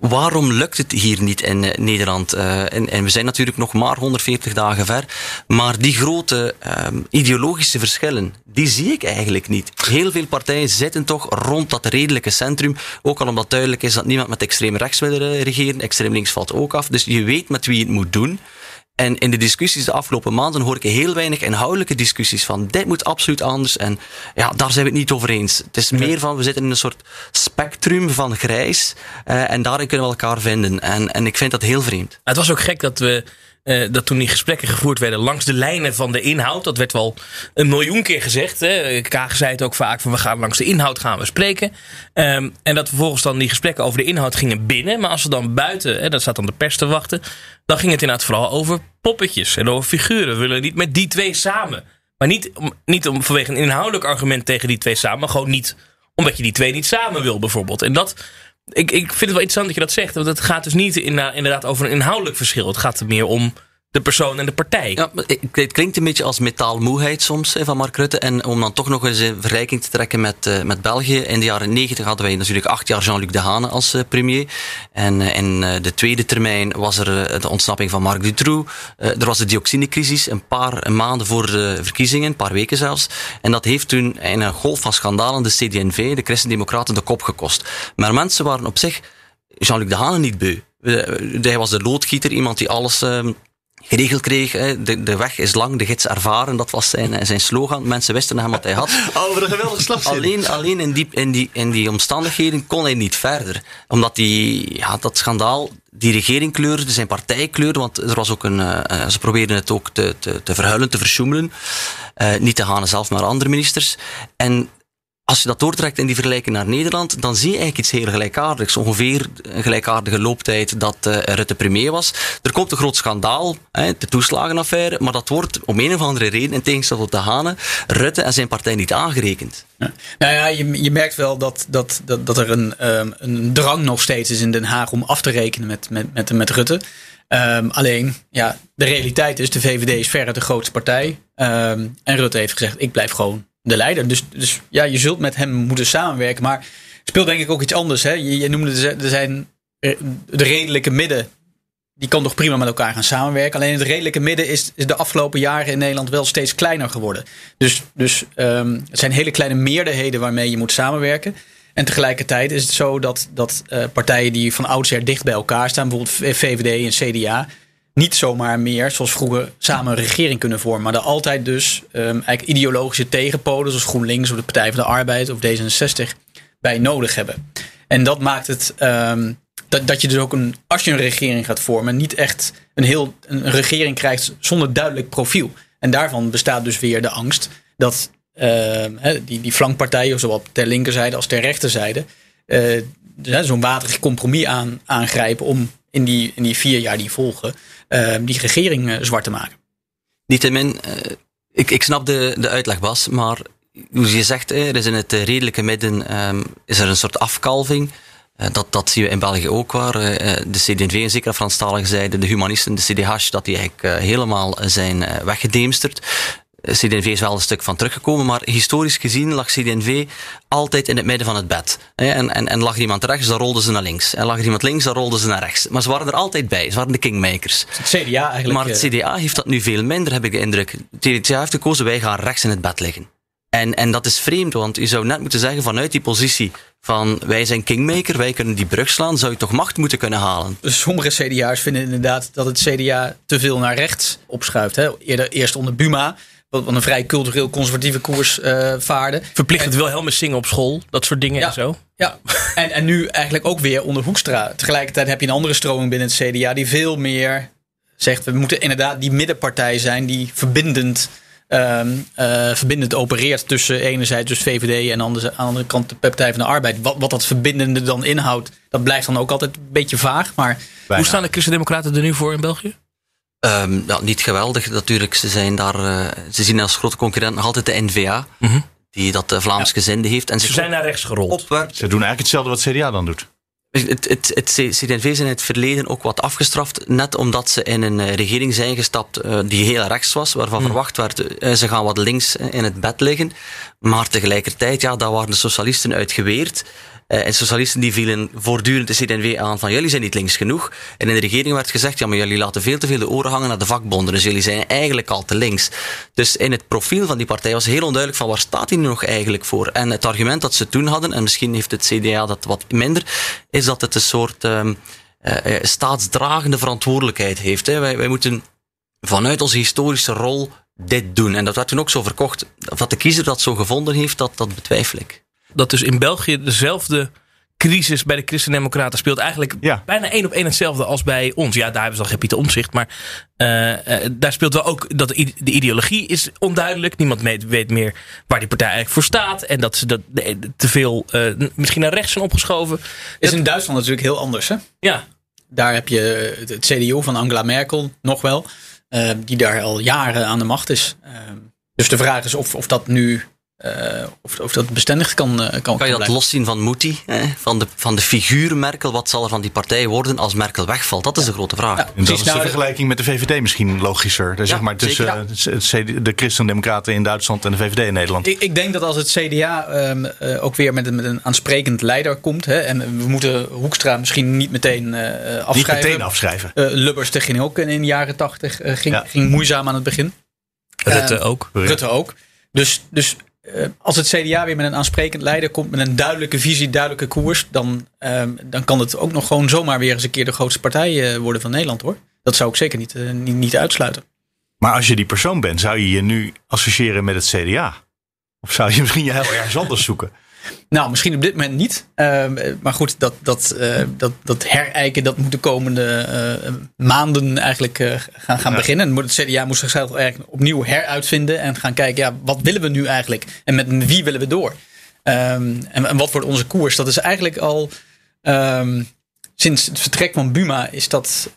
Waarom lukt het hier niet in Nederland? En, en, we zijn natuurlijk nog maar 140 dagen ver. Maar die grote um, ideologische verschillen, die zie ik eigenlijk niet. Heel veel partijen zitten toch rond dat redelijke centrum. Ook al omdat duidelijk is dat niemand met extreem rechts wil regeren. Extreem links valt ook af. Dus je weet met wie je het moet doen. En in de discussies de afgelopen maanden hoor ik heel weinig inhoudelijke discussies van dit moet absoluut anders. En ja, daar zijn we het niet over eens. Het is meer van we zitten in een soort spectrum van grijs. Uh, en daarin kunnen we elkaar vinden. En, en ik vind dat heel vreemd. Het was ook gek dat we uh, dat toen die gesprekken gevoerd werden langs de lijnen van de inhoud. Dat werd wel een miljoen keer gezegd. Hè. Zei het ook vaak van we gaan langs de inhoud gaan we spreken. Um, en dat vervolgens dan die gesprekken over de inhoud gingen binnen. Maar als we dan buiten, hè, dat staat dan de pers te wachten. Dan ging het inderdaad vooral over poppetjes en over figuren. We willen niet met die twee samen. Maar niet, om, niet om vanwege een inhoudelijk argument tegen die twee samen. Maar gewoon niet omdat je die twee niet samen wil bijvoorbeeld. En dat ik, ik vind het wel interessant dat je dat zegt. Want het gaat dus niet in, inderdaad over een inhoudelijk verschil. Het gaat er meer om de persoon en de partij. Ja, het klinkt een beetje als metaalmoeheid soms van Mark Rutte. En om dan toch nog eens een vergelijking te trekken met, uh, met België. In de jaren negentig hadden wij natuurlijk acht jaar Jean-Luc Dehane als uh, premier. En uh, in de tweede termijn was er de ontsnapping van Marc Dutroux. er was de dioxinecrisis een paar maanden voor de verkiezingen, een paar weken zelfs. En dat heeft toen in een golf van schandalen de CD&V, de Christen-Democraten, de kop gekost. Maar mensen waren op zich Jean-Luc Dehane niet beu. Hij was de loodgieter, iemand die alles ehm, geregeld kreeg. De, de weg is lang, de gids ervaren. Dat was zijn, zijn slogan. Mensen wisten hem wat hij had. Oh, wat een geweldige slagzin. Alleen, alleen in, die, in, die, in die omstandigheden kon hij niet verder. Omdat die, ja, dat schandaal die regering kleurde, zijn partij kleurde. Want er was ook een, uh, ze probeerden het ook te, te, te verhuilen, te verschoemelen. Uh, niet te gaan zelf, maar andere ministers. En als je dat doortrekt in die vergelijking naar Nederland, dan zie je eigenlijk iets heel gelijkaardigs. Ongeveer een gelijkaardige looptijd dat uh, Rutte premier was. Er komt een groot schandaal, hè, de toeslagenaffaire, maar dat wordt om een of andere reden, in tegenstelling tot de Hanen, Rutte en zijn partij niet aangerekend. Ja. Nou ja, je, je merkt wel dat, dat, dat, dat er een, um, een drang nog steeds is in Den Haag om af te rekenen met, met, met, met Rutte. Um, alleen, ja, de realiteit is, de VVD is verre de grootste partij. Um, en Rutte heeft gezegd, ik blijf gewoon de leider. Dus, dus ja, je zult met hem moeten samenwerken. Maar speelt denk ik ook iets anders. Hè? Je, noemde, er zijn eh, de redelijke midden. Die kan toch prima met elkaar gaan samenwerken. Alleen het redelijke midden is, de afgelopen jaren in Nederland wel steeds kleiner geworden. Dus, dus um, het zijn hele kleine meerderheden waarmee je moet samenwerken. En tegelijkertijd is het zo dat, dat uh, partijen die van oudsher dicht bij elkaar staan, bijvoorbeeld VVD en CDA, niet zomaar meer, zoals vroeger, samen een regering kunnen vormen. Maar er altijd dus um, eigenlijk ideologische tegenpolen, zoals GroenLinks of de Partij van de Arbeid of D66, bij nodig hebben. En dat maakt het um, dat, dat je dus ook een, als je een regering gaat vormen, niet echt een heel een regering krijgt zonder duidelijk profiel. En daarvan bestaat dus weer de angst dat uh, die, die flankpartijen, zowel ter linkerzijde als ter rechterzijde, uh, zo'n waterig compromis aan, aangrijpen om in die, in die vier jaar die volgen, uh, die regering uh, zwart te maken. Niettemin, uh, ik, ik snap de, de uitleg, Bas, maar hoe je zegt, er is in het redelijke midden um, is er een soort afkalving. Dat, dat zien we in België ook waar. De CD&V en zeker Franstalige zijde, de humanisten, de CDH, dat die eigenlijk helemaal zijn weggedemsterd. CD&V is wel een stuk van teruggekomen, maar historisch gezien lag CD&V altijd in het midden van het bed. En, en, en lag er iemand rechts, dan rolden ze naar links. En lag er iemand links, dan rolden ze naar rechts. Maar ze waren er altijd bij. Ze waren de kingmakers. Het CDA eigenlijk. Maar het CDA heeft dat nu veel minder, heb ik de indruk. Het CDA heeft gekozen, wij gaan rechts in het bed liggen. En, en dat is vreemd, want je zou net moeten zeggen vanuit die positie van wij zijn kingmaker, wij kunnen die brug slaan, zou je toch macht moeten kunnen halen? Sommige CDA's vinden inderdaad dat het CDA te veel naar rechts opschuift. Hè? Eerder, eerst onder Buma wat een vrij cultureel conservatieve koers uh, vaarde. Verplicht het Wilhelmus zingen op school, dat soort dingen ja, en zo. Ja, en, en nu eigenlijk ook weer onder Hoekstra. Tegelijkertijd heb je een andere stroming binnen het CDA die veel meer zegt... we moeten inderdaad die middenpartij zijn die verbindend, um, uh, verbindend opereert... tussen enerzijds dus VVD en aan de andere kant de Partij van de Arbeid. Wat, wat dat verbindende dan inhoudt, dat blijft dan ook altijd een beetje vaag. Maar Hoe staan de Christen-Democraten er nu voor in België? Um, ja, niet geweldig natuurlijk. Ze, zijn daar, uh, ze zien als grote concurrent nog altijd de NVA. Mm -hmm. Die dat uh, Vlaams ja. gezinde heeft. En ze, ze zijn naar rechts gerold. Opwerpt. Ze doen eigenlijk hetzelfde wat CDA dan doet. Het, het, het CD&V is in het verleden ook wat afgestraft, net omdat ze in een eh, regering zijn gestapt uh, die heel rechts was, waarvan hmm. verwacht werd, uh, ze gaan wat links in het bed liggen. Maar tegelijkertijd, ja, daar waren de socialisten uitgeweerd. Uh, en socialisten die vielen voortdurend de CD&V aan van jullie zijn niet links genoeg. En in de regering werd gezegd, ja maar jullie laten veel te veel de oren hangen naar de vakbonden. Dus jullie zijn eigenlijk al te links. Dus in het profiel van die partij was heel onduidelijk van waar staat hij nu nog eigenlijk voor. En het argument dat ze toen hadden, en misschien heeft het CDA dat wat minder, is dat het een soort uh, staatsdragende verantwoordelijkheid heeft. Hè. Wij, wij moeten vanuit onze historische rol dit doen. En dat werd toen ook zo verkocht. Wat de kiezer dat zo gevonden heeft, dat, dat betwijfel ik dat dus in België dezelfde crisis bij de Christen-Democraten speelt. Eigenlijk bijna één op één hetzelfde als bij ons. Ja, daar hebben ze al geen Pieter Omzicht. Maar uh, uh, daar speelt wel ook dat de ideologie is onduidelijk. Niemand weet, meer waar die partij eigenlijk voor staat. En dat ze dat te veel uh, misschien naar rechts zijn opgeschoven. Is in Duitsland natuurlijk heel anders, hè? Ja. Daar heb je het CDU van Angela Merkel nog wel. die daar al jaren aan de macht is. dus de vraag is of, of dat nu uh, of, of dat bestendig kan, uh, kan Kan je dat loszien van Moody, van, de, van de figuur Merkel? Wat zal er van die partij worden als Merkel wegvalt? Dat is de grote vraag. Ja, en dan is de nou, vergelijking met de VVD misschien logischer. Dus zeg maar tussen zeker, de Christen-Democraten in Duitsland en de VVD in Nederland. Ik, ik denk dat als het CDA um, uh, ook weer met een, met een aansprekend leider komt. Hè, en we moeten Hoekstra misschien niet meteen afschrijven. Niet meteen afschrijven. Lubbers ging ook in de jaren tachtig. ging, ging moeizaam aan het begin. Rutte ook. Rutte ook. Dus, dus als het CDA weer met een aansprekend leider komt, met een duidelijke visie, duidelijke koers, dan, uh, dan kan het ook nog gewoon zomaar weer eens een keer de grootste partij uh, worden van Nederland hoor. Dat zou ik zeker niet, uh, niet, niet uitsluiten. Maar als je die persoon bent, zou je je nu associëren met het CDA? Of zou je misschien je heel ergens anders zoeken? Nou, misschien op dit moment niet. Uh, maar goed, dat, dat, uh, dat, dat herijken, dat moet de komende uh, maanden eigenlijk uh, gaan, gaan ja. beginnen. Het CDA moest zichzelf eigenlijk opnieuw heruitvinden en gaan kijken, ja, wat willen we nu eigenlijk? En met wie willen we door? Um, en, en, wat wordt onze koers? Dat is eigenlijk al um, sinds het vertrek van Buma is dat,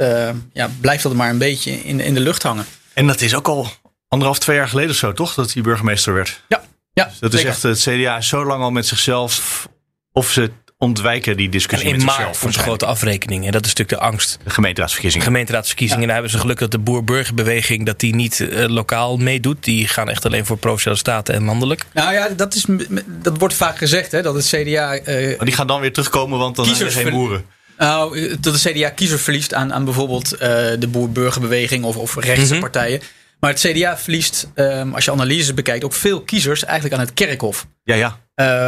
ja, blijft dat maar een beetje in, in de lucht hangen. En dat is ook al anderhalf, twee jaar geleden zo, toch? Dat hij burgemeester werd. Ja, ja, dus dat is echt, het CDA is zo lang al met zichzelf. Of ze ontwijken die discussie en in met zichzelf. voor grote afrekening. En dat is natuurlijk de angst. De gemeenteraadsverkiezingen. Gemeenteraadsverkiezingen. Ja. Daar hebben ze geluk dat de boer-burgerbeweging dat die niet uh, lokaal meedoet. Die gaan echt alleen voor provinciale staten en landelijk. Nou ja, dat, is, dat wordt vaak gezegd hè, dat het CDA. Uh, maar die gaan dan weer terugkomen, want dan zijn er geen boeren. Nou, dat de CDA kiezer verliest aan, aan bijvoorbeeld uh, de boer-burgerbeweging of, of rechtse mm -hmm. partijen. Maar het CDA verliest, um, als je analyses bekijkt, ook veel kiezers eigenlijk aan het kerkhof. Ja, ja.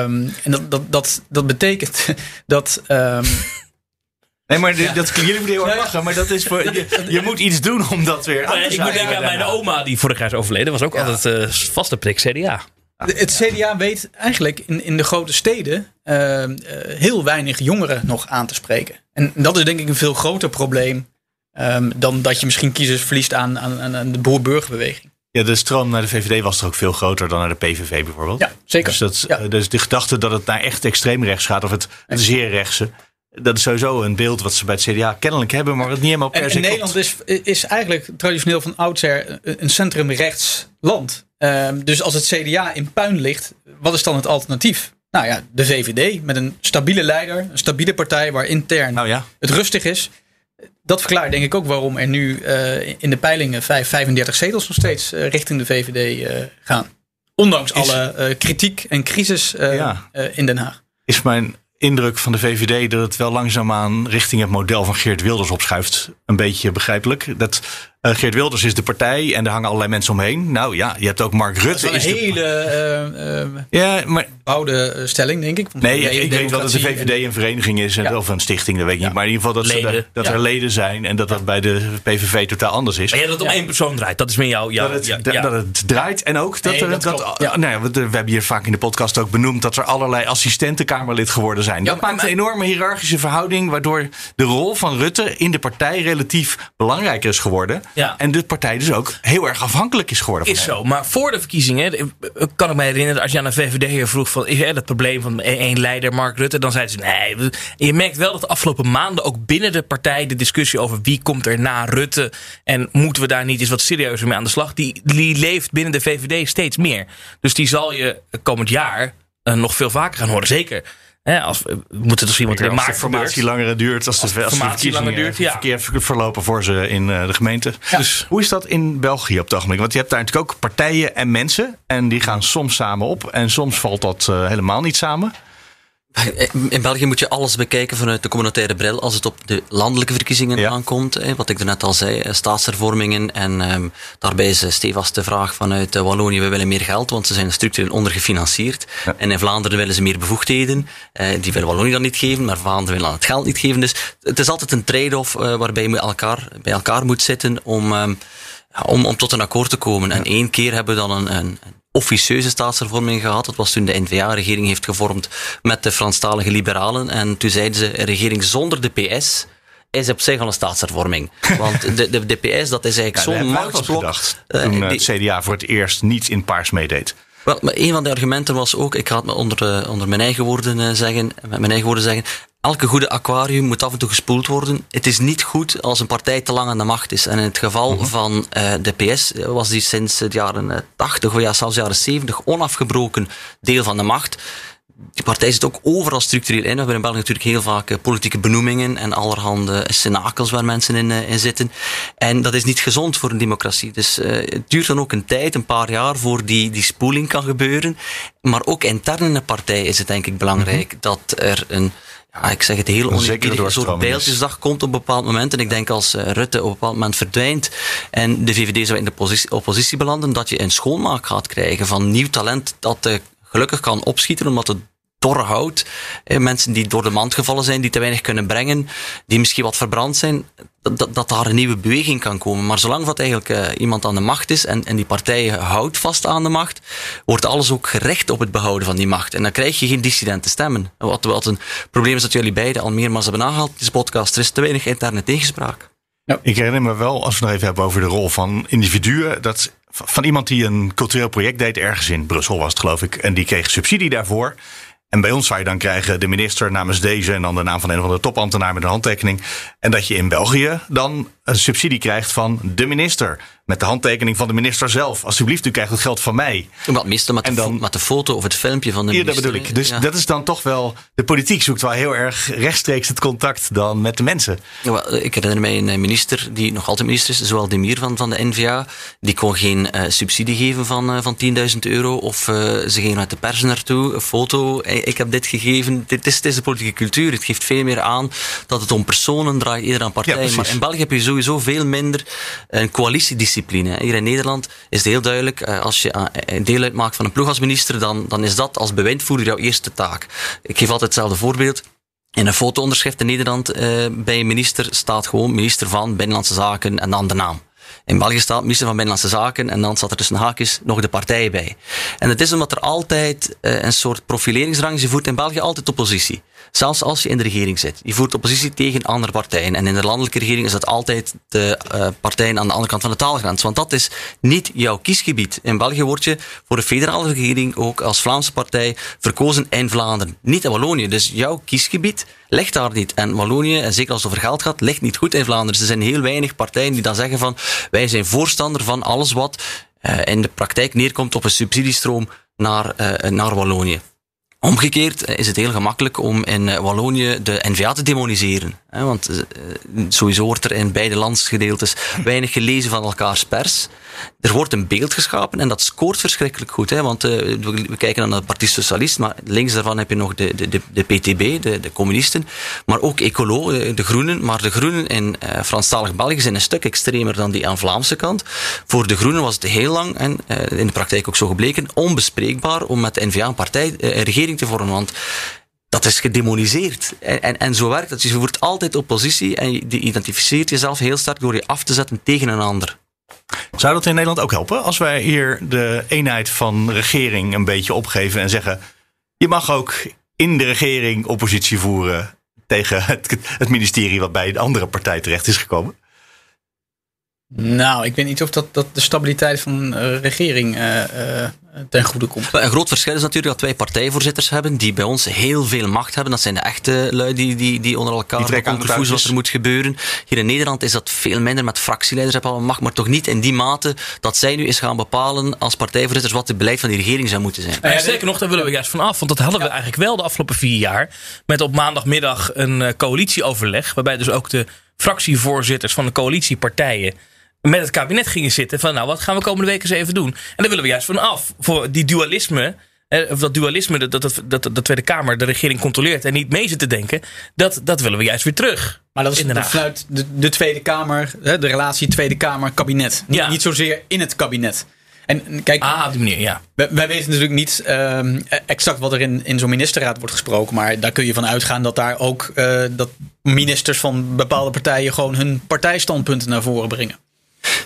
Um, en dat, dat, dat, dat betekent dat. Um, Nee, maar ja. dat jullie moeten heel erg lachen, maar dat is voor, je, je moet iets doen om dat weer aan te Ik moet denken aan mijn oma, die vorig jaar is overleden, was ook ja. altijd uh, vaste prik CDA. Het CDA weet eigenlijk in, in de grote steden uh, uh, heel weinig jongeren nog aan te spreken. En dat is denk ik een veel groter probleem Um, dan dat je misschien kiezers verliest aan, aan, aan de boer-burgerbeweging. Ja, de stroom naar de VVD was er ook veel groter dan naar de PVV bijvoorbeeld. Ja, zeker. Dus, dat, ja. dus de gedachte dat het naar echt extreem rechts gaat, of het, zeer rechtse, dat is sowieso een beeld wat ze bij het CDA kennelijk hebben, maar het niet helemaal per se. En Nederland is, is eigenlijk traditioneel van oudsher een centrumrechts land. Um, dus als het CDA in puin ligt, wat is dan het alternatief? Nou ja, de VVD met een stabiele leider, een stabiele partij waar intern nou ja. het rustig is dat verklaart denk ik ook waarom er nu uh, in de peilingen 5, 35 zetels nog steeds uh, richting de VVD uh, gaan. Ondanks is, alle kritiek en crisis ja. in Den Haag. Is mijn indruk van de VVD dat het wel langzaamaan richting het model van Geert Wilders opschuift. Een beetje begrijpelijk. Dat uh, Geert Wilders is de partij en er hangen allerlei mensen omheen. Nou ja, je hebt ook Mark Rutte. Dat is een hele uh, uh, ja, maar, oude stelling, denk ik. Nee, ik, ik weet wel dat de VVD een vereniging is en ja. of een stichting, dat weet ik ja. niet. Maar in ieder geval dat, leden. Ze, dat ja. er leden zijn en dat dat bij de PVV totaal anders is. Maar ja, dat het om één persoon draait, dat is meer jouw... dat, het, dat het draait en ook dat nee, er... Dat, dat nou ja, we, we hebben hier vaak in de podcast ook benoemd dat er allerlei assistenten-Kamerlid geworden zijn. Dat maakt een enorme hiërarchische verhouding, waardoor de rol van Rutte in de partij relatief belangrijker is geworden. Ja. En de partij dus ook heel erg afhankelijk is geworden. Is zo, maar voor de verkiezingen kan ik me herinneren, als je aan de VVD hier vroeg van is er dat probleem van één leider, Mark Rutte, dan zeiden ze nee. Je merkt wel dat de afgelopen maanden ook binnen de partij de discussie over wie komt er na Rutte en moeten we daar niet eens wat serieuzer mee aan de slag, die, die leeft binnen de VVD steeds meer. Dus die zal je komend jaar uh, nog veel vaker gaan horen. Zeker Hè, als, we moeten dus iemand in maart formatie langer duurt, als de, als de formatie langer duurt, ja. verkeerd verlopen voor ze in eh, de gemeente. Dus hoe is dat in België op het ogenblik? Want je hebt daar natuurlijk ook partijen en mensen. En die gaan soms samen op. En soms valt dat eh, helemaal niet samen. In België moet je alles bekijken vanuit de communautaire bril als het op de landelijke verkiezingen Ja. aankomt. Wat ik er net al zei, eh, staatshervormingen. En ehm, daarbij is eh, stevast de vraag vanuit eh, Wallonië, we willen meer geld, want ze zijn structureel ondergefinancierd. Ja. En in Vlaanderen willen ze meer bevoegdheden. Die willen Wallonië dan niet geven, maar Vlaanderen wil aan het geld niet geven. Dus het is altijd een trade-off waarbij je elkaar, bij elkaar moet zitten om, ehm, om, om tot een akkoord te komen. En één keer hebben we dan een, een officieuze staatshervorming gehad. Dat was toen de N-VA-regering heeft gevormd met de Franstalige liberalen. En toen zeiden ze, een regering zonder de PS is op zich al een staatshervorming. Want de, de, de PS, dat is eigenlijk Ja, zo'n machtsblok. eh, Toen eh, die- het CDA voor het eerst niet in paars meedeed. Wel, maar een van de argumenten was ook, ik ga het onder, eh, onder mijn eigen woorden eh, zeggen, met mijn eigen woorden zeggen, elke goede aquarium moet af en toe gespoeld worden. Het is niet goed als een partij te lang aan de macht is. En in het geval van eh, de PS was die sinds de jaren eh, 80 of ja, zelfs jaren 70 onafgebroken deel van de macht. Die partij zit ook overal structureel in. We hebben in België natuurlijk heel vaak eh, politieke benoemingen en allerhande cenakels waar mensen in, eh, in zitten. En dat is niet gezond voor een democratie. Dus eh, het duurt dan ook een tijd, een paar jaar, voor die, die spoeling kan gebeuren. Maar ook intern in een partij is het denk ik belangrijk dat er een, ja, ik zeg het heel oneerbiedig, een soort bijltjesdag komt op een bepaald moment. En ik denk als Rutte op een bepaald moment verdwijnt en de VVD zou in de positie, oppositie belanden, dat je een schoonmaak gaat krijgen van nieuw talent dat gelukkig kan opschieten omdat het dorre hout. Eh, mensen die door de mand gevallen zijn, die te weinig kunnen brengen, die misschien wat verbrand zijn, dat, daar een nieuwe beweging kan komen. Maar zolang dat eigenlijk eh, iemand aan de macht is en, en die partij houdt vast aan de macht, wordt alles ook gericht op het behouden van die macht. En dan krijg je geen dissidente stemmen. Wat, wat een probleem is dat jullie beiden al meermaals hebben aangehaald, in deze podcast. Er is te weinig interne tegenspraak. Ik herinner me wel, als we het nog even hebben over de rol van individuen, dat van iemand die een cultureel project deed ergens in Brussel was het geloof ik, en die kreeg subsidie daarvoor. En bij ons zou je dan krijgen de minister namens deze en dan de naam van een of andere topambtenaar met een handtekening. En dat je in België dan een subsidie krijgt van de minister. Met de handtekening van de minister zelf. Alsjeblieft, u krijgt het geld van mij. Wat met, En dan- de foto of het filmpje van de Ja, dat minister. bedoel ik. Dus Ja. dat is dan toch wel. De politiek zoekt wel heel erg rechtstreeks het contact dan met de mensen. Ja, wel, ik herinner mij een eh, minister, die nog altijd minister is, zowel Demir van, van de NVA, die kon geen eh, subsidie geven van, eh, van 10.000 euro. Of eh, ze gingen met de pers naartoe, een foto, eh, ik heb dit gegeven. Dit is, is de politieke cultuur. Het geeft veel meer aan dat het om personen draait, eerder aan Ja, partijen. precies. maar in België heb je sowieso veel minder een coalitiediscipline. Hier in Nederland is het heel duidelijk, eh, als je eh, deel uitmaakt van een ploeg als minister, dan, dan is dat als bewindvoerder jouw eerste taak. Ik geef altijd hetzelfde voorbeeld. In een fotoonderschrift in Nederland eh, bij een minister staat gewoon minister van Binnenlandse Zaken en dan de naam. In België staat minister van Binnenlandse Zaken en dan staat er tussen haakjes nog de partij bij. En het is omdat er altijd eh, een soort profileringsrang is. Voert in België altijd oppositie. Zelfs als je in de regering zit. Je voert oppositie tegen andere partijen. En in de landelijke regering is dat altijd de eh, partijen aan de andere kant van de taalgrens. Want dat is niet jouw kiesgebied. In België word je voor de federale regering ook als Vlaamse partij verkozen in Vlaanderen. Niet in Wallonië. Dus jouw kiesgebied ligt daar niet. En Wallonië, en zeker als het over geld gaat, ligt niet goed in Vlaanderen. Dus er zijn heel weinig partijen die dan zeggen van wij zijn voorstander van alles wat eh, in de praktijk neerkomt op een subsidiestroom naar, eh, naar Wallonië. Omgekeerd eh, is het heel gemakkelijk om in eh, Wallonië de NVA te demoniseren. Want eh, sowieso wordt er in beide landsgedeeltes weinig gelezen van elkaars pers. Er wordt een beeld geschapen en dat scoort verschrikkelijk goed. Want we, kijken naar de Partie Socialist, maar links daarvan heb je nog de, de, de, PTB, de, communisten. Maar ook Ecolo, de Groenen. Maar de Groenen in Franstalig België zijn een stuk extremer dan die aan Vlaamse kant. Voor de Groenen was het heel lang, en in de praktijk ook zo gebleken, onbespreekbaar om met de NVA een, partij, een regering te vormen. Want dat is gedemoniseerd. En, en, en zo werkt het. Dus je voert altijd oppositie en je identificeert jezelf heel sterk door je af te zetten tegen een ander. Zou dat in Nederland ook helpen? Als wij hier de eenheid van regering een beetje opgeven en zeggen: je mag ook in de regering oppositie voeren tegen het, het ministerie wat bij de andere partij terecht is gekomen? Nou, ik weet niet of dat, dat de stabiliteit van de regering uh, uh, ten goede komt. Een groot verschil is natuurlijk dat wij partijvoorzitters hebben die bij ons heel veel macht hebben. Dat zijn de echte lui die, die, die onder elkaar die wat er moet gebeuren. Hier in Nederland is dat veel minder met fractieleiders hebben al macht, maar toch niet in die mate dat zij nu eens gaan bepalen als partijvoorzitters wat het beleid van die regering zou moeten zijn. Ja, zeker nog, daar willen we juist van af. Want dat hadden we eigenlijk wel de afgelopen vier jaar. Met op maandagmiddag een coalitieoverleg. Waarbij dus ook de fractievoorzitters van de coalitiepartijen met het kabinet gingen zitten. Van nou, wat gaan we komende weken eens even doen? En daar willen we juist van af. Voor die dualisme. Of dat dualisme, dat, dat, dat, de Tweede Kamer de regering controleert en niet mee zit te denken. Dat, dat willen we juist weer terug. Maar dat is vanuit de, de Tweede Kamer, de relatie Tweede Kamer-kabinet. Niet, Ja. niet zozeer in het kabinet. En kijk, Ah, op die manier, ja. wij, wij weten natuurlijk niet ehm, exact wat er in, in zo'n ministerraad wordt gesproken. Maar daar kun je van uitgaan dat daar ook eh, dat ministers van bepaalde partijen gewoon hun partijstandpunten naar voren brengen.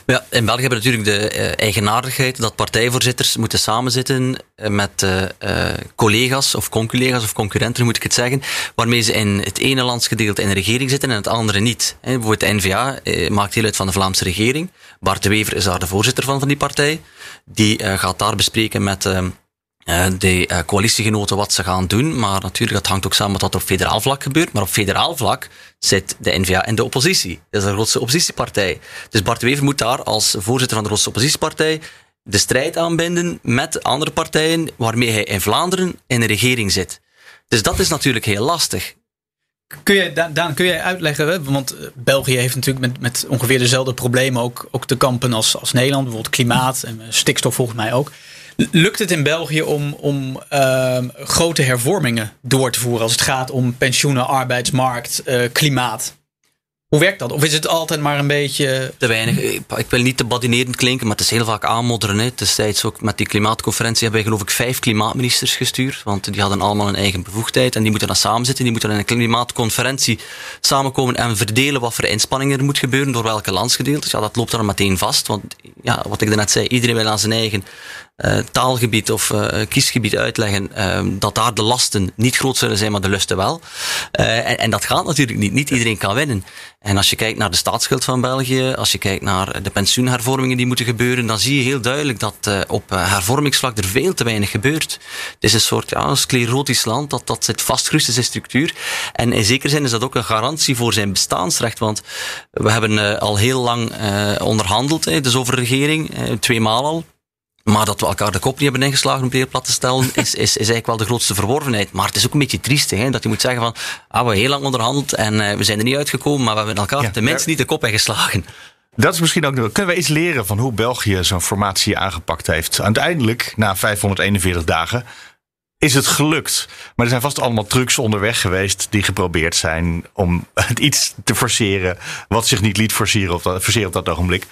Ja, in België hebben we natuurlijk de eh, eigenaardigheid dat partijvoorzitters moeten samenzitten eh, met eh, collega's of conculega's of concurrenten, moet ik het zeggen, waarmee ze in het ene landsgedeelte in de regering zitten en het andere niet. Bijvoorbeeld de N-VA maakt deel uit van de Vlaamse regering. Bart de Wever is daar de voorzitter van, van die partij. Die gaat daar bespreken met de eh, coalitiegenoten wat ze gaan doen. Maar natuurlijk, dat hangt ook samen met wat er op federaal vlak gebeurt. Maar op federaal vlak zit de N-VA in de oppositie. Dat is de grootste oppositiepartij. Dus Bart Wever moet daar als voorzitter van de grootste oppositiepartij de strijd aanbinden met andere partijen waarmee hij in Vlaanderen in de regering zit. Dus dat is natuurlijk heel lastig. Kun je, Daan, kun jij uitleggen, want eh, België heeft natuurlijk met, met ongeveer dezelfde problemen ook, ook te kampen als, als Nederland. Bijvoorbeeld klimaat en eh, stikstof volgens mij ook. Lukt het in België om, om ehm, grote hervormingen door te voeren als het gaat om pensioenen, arbeidsmarkt, eh, klimaat? Hoe werkt dat? Of is het altijd maar een beetje... Te weinig. Ik ik wil niet te badinerend klinken, maar het is heel vaak aanmodderen. Hè. Ook met die klimaatconferentie hebben wij geloof ik vijf klimaatministers gestuurd. Want die hadden allemaal een eigen bevoegdheid. En die moeten dan samen zitten. Die moeten in een klimaatconferentie samenkomen en verdelen wat voor inspanningen er moet gebeuren door welke landsgedeeltes. Ja, dat loopt dan meteen vast. Want ja, wat ik daarnet zei, iedereen wil aan zijn eigen eh, taalgebied of eh, kiesgebied uitleggen eh, dat daar de lasten niet groot zullen zijn, maar de lusten wel. Eh, en, en dat gaat natuurlijk niet. Niet iedereen kan winnen. En als je kijkt naar de staatsschuld van België, als je kijkt naar de pensioenhervormingen die moeten gebeuren, dan zie je heel duidelijk dat op hervormingsvlak er veel te weinig gebeurt. Het is een soort ja, een sclerotisch land dat, dat zit vastgerust in zijn structuur. En in zekere zin is dat ook een garantie voor zijn bestaansrecht, want we hebben al heel lang onderhandeld, hè, dus over regering, tweemaal al. Maar dat we elkaar de kop niet hebben ingeslagen, om het plat te stellen, is, is, is eigenlijk wel de grootste verworvenheid. Maar het is ook een beetje triestig, hè, dat je moet zeggen van, ah, we hebben heel lang onderhandeld en eh, we zijn er niet uitgekomen, maar we hebben elkaar Ja, tenminste niet de kop ingeslagen. Dat is misschien ook nog. Kunnen we iets leren van hoe België zo'n formatie aangepakt heeft? Uiteindelijk, na 541 dagen, is het gelukt. Maar er zijn vast allemaal trucs onderweg geweest die geprobeerd zijn om het iets te forceren wat zich niet liet forceren op dat, forceren op dat ogenblik.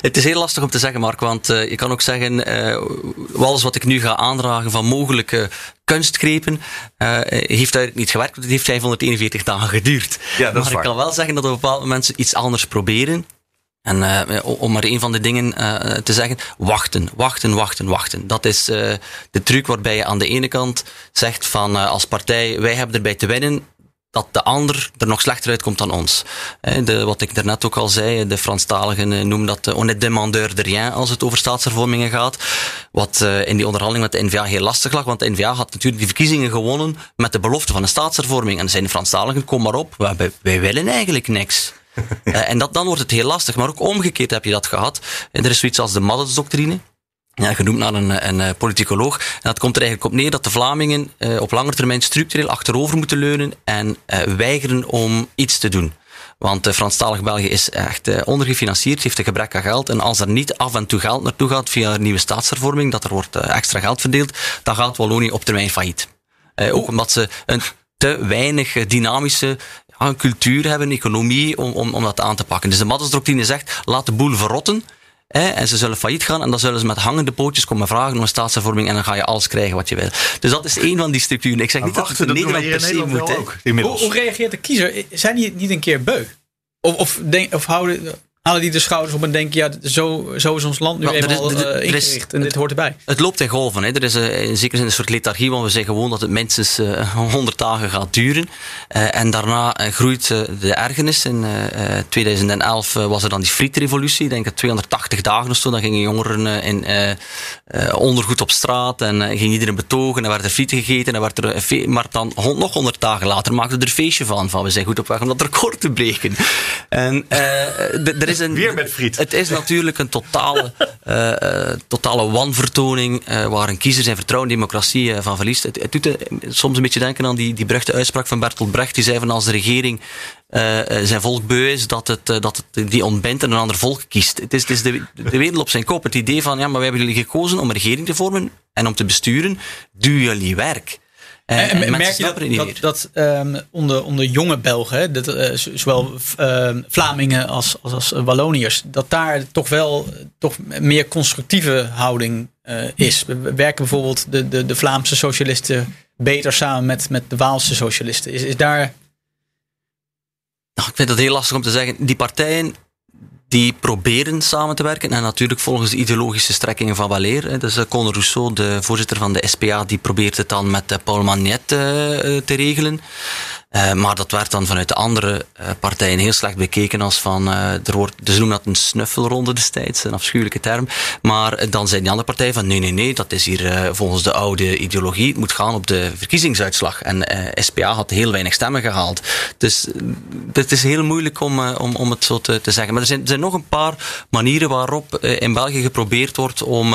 Het is heel lastig om te zeggen, Mark, want eh, je kan ook zeggen, eh, alles wat ik nu ga aandragen van mogelijke kunstgrepen, eh, heeft eigenlijk niet gewerkt, want het heeft 541 dagen geduurd. Ja, dat is maar waar. ik kan wel zeggen dat op bepaalde mensen iets anders proberen. En eh, om maar een van de dingen eh, te zeggen, wachten, wachten, wachten, wachten. Dat is eh, de truc waarbij je aan de ene kant zegt van eh, als partij, wij hebben erbij te winnen, dat de ander er nog slechter uitkomt dan ons. Eh, De, wat ik daarnet ook al zei, de Franstaligen eh, noemen dat on est demandeur de rien als het over staatshervormingen gaat. Wat eh, in die onderhandeling met de N-VA heel lastig lag, want de N-VA had natuurlijk die verkiezingen gewonnen met de belofte van een staatshervorming. En zijn de Franstaligen, kom maar op, wij- wij willen eigenlijk niks. Eh, en dat, dan wordt het heel lastig. Maar ook omgekeerd heb je dat gehad. En er is zoiets als de Maddensdoctrine. Ja, genoemd naar een, een eh, politicoloog. En dat komt er eigenlijk op neer dat de Vlamingen eh, op lange termijn structureel achterover moeten leunen en eh, weigeren om iets te doen. Want Franstalig België is echt ondergefinancierd, heeft een gebrek aan geld. En als er niet af en toe geld naartoe gaat via een nieuwe staatshervorming, dat er wordt extra geld verdeeld, dan gaat Wallonië op termijn failliet. Ook omdat ze een te weinig dynamische een cultuur hebben, economie, om, om, om dat aan te pakken. Dus de Maddensdoctrine zegt, laat de boel verrotten. Hè, en ze zullen failliet gaan en dan zullen ze met hangende pootjes komen vragen om een staatshervorming en dan ga je alles krijgen wat je wil. Dus dat is één van die structuren. Ik zeg niet dat het in Nederland per se moet. Ook, hoe, hoe reageert de kiezer? Zijn die niet een keer beu? Of, of, denk, of houden, halen die de schouders op en denken, ja, zo, zo is ons land nu is- eenmaal er- eh, er is- ingericht en dit hoort erbij. Het loopt in golven. Hè. Er is eh, in zekere zin een soort lethargie, want we zeggen gewoon dat het minstens eh, 100 dagen gaat duren. Eh, en daarna groeit de ergernis. In eh, eh, 2011 eh, was er dan die frietrevolutie. Ik denk dat 280 dagen of zo. Dan gingen jongeren in ondergoed op straat en ging iedereen betogen. En werd er frieten gegeten. En werd er maar dan nog 100 dagen later maakten we er een feestje van. Van we zijn goed op weg om dat record te breken. En er is een, Weer met friet. het is natuurlijk een totale, eh, eh, totale wanvertoning eh, waar een kiezer zijn vertrouwen in democratie van verliest. Het, het doet soms een beetje denken aan die, die beruchte uitspraak van Bertolt Brecht. Die zei van als de regering zijn volk beu is, dat het, dat het die ontbindt en een ander volk kiest. Het is, het is de, de wereld op zijn kop. Het idee van, ja, maar wij hebben jullie gekozen om een regering te vormen en om te besturen. Doe jullie werk. Eh, En, merk je dat, dat, dat ehm, onder, onder jonge Belgen, dat, eh, zowel ehm, Vlamingen als, als, als Walloniërs, dat daar toch wel toch meer constructieve houding eh, is? We we werken bijvoorbeeld de, de, de Vlaamse socialisten beter samen met, met de Waalse socialisten. Is, is daar. Nou, ik vind het heel lastig om te zeggen. Die partijen die proberen samen te werken. En natuurlijk volgens de ideologische strekkingen van Waleer. hè. Dus eh, Conor Rousseau, de voorzitter van de SPA, die probeert het dan met eh, Paul Magnet eh, te regelen. Eh, maar dat werd dan vanuit de andere eh, partijen heel slecht bekeken als van, eh, er wordt, ze noemen dat een snuffelronde destijds, een afschuwelijke term. Maar dan zijn die andere partijen van, nee, nee, nee, dat is hier volgens de oude ideologie, het moet gaan op de verkiezingsuitslag. En SPA had heel weinig stemmen gehaald. Dus het is heel moeilijk om, om, om het zo te, zeggen. Maar er zijn, er zijn nog een paar manieren waarop in België geprobeerd wordt om...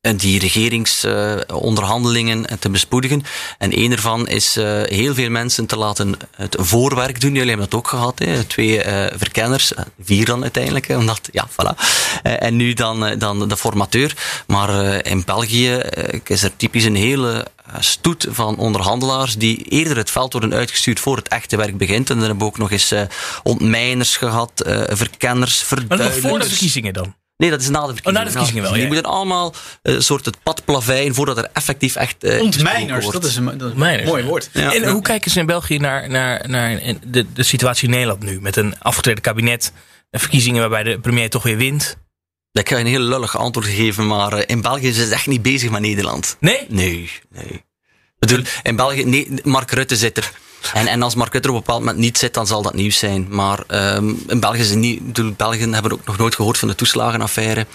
en die regeringsonderhandelingen te bespoedigen. En een ervan is eh, heel veel mensen te laten het voorwerk doen. Jullie hebben dat ook gehad, hè? twee eh, verkenners, eh, vier dan uiteindelijk, omdat, ja, voilà. Eh, en nu dan, eh, dan de formateur. Maar eh, in België eh, is er typisch een hele eh, stoet van onderhandelaars die eerder het veld worden uitgestuurd voor het echte werk begint. En dan hebben we ook nog eens eh, ontmijners gehad, eh, verkenners, Maar nog voor de verduidelijkers. verkiezingen dan? Nee, dat is na de verkiezingen. Oh, na de verkiezingen wel, Die ja. moeten allemaal eh, een soort het pad plaveien voordat er effectief echt. eh, gesproken Ontmijners, wordt. dat is een, dat is een mooi ja. woord. Ja. en hoe kijken ze in België naar, naar, naar de, de situatie in Nederland nu? Met een afgetreden kabinet, en verkiezingen waarbij de premier toch weer wint. Ik ga je een heel lullig antwoord geven, maar eh, in België is het echt niet bezig met Nederland. Nee? Nee, nee. Ik bedoel, in België, nee, Mark Rutte zit er. En, en als Mark Rutte op een bepaald moment niet zit, dan zal dat nieuws zijn. Maar ehm, in België niet. ik bedoel, Belgen hebben ook nog nooit gehoord van de toeslagenaffaire.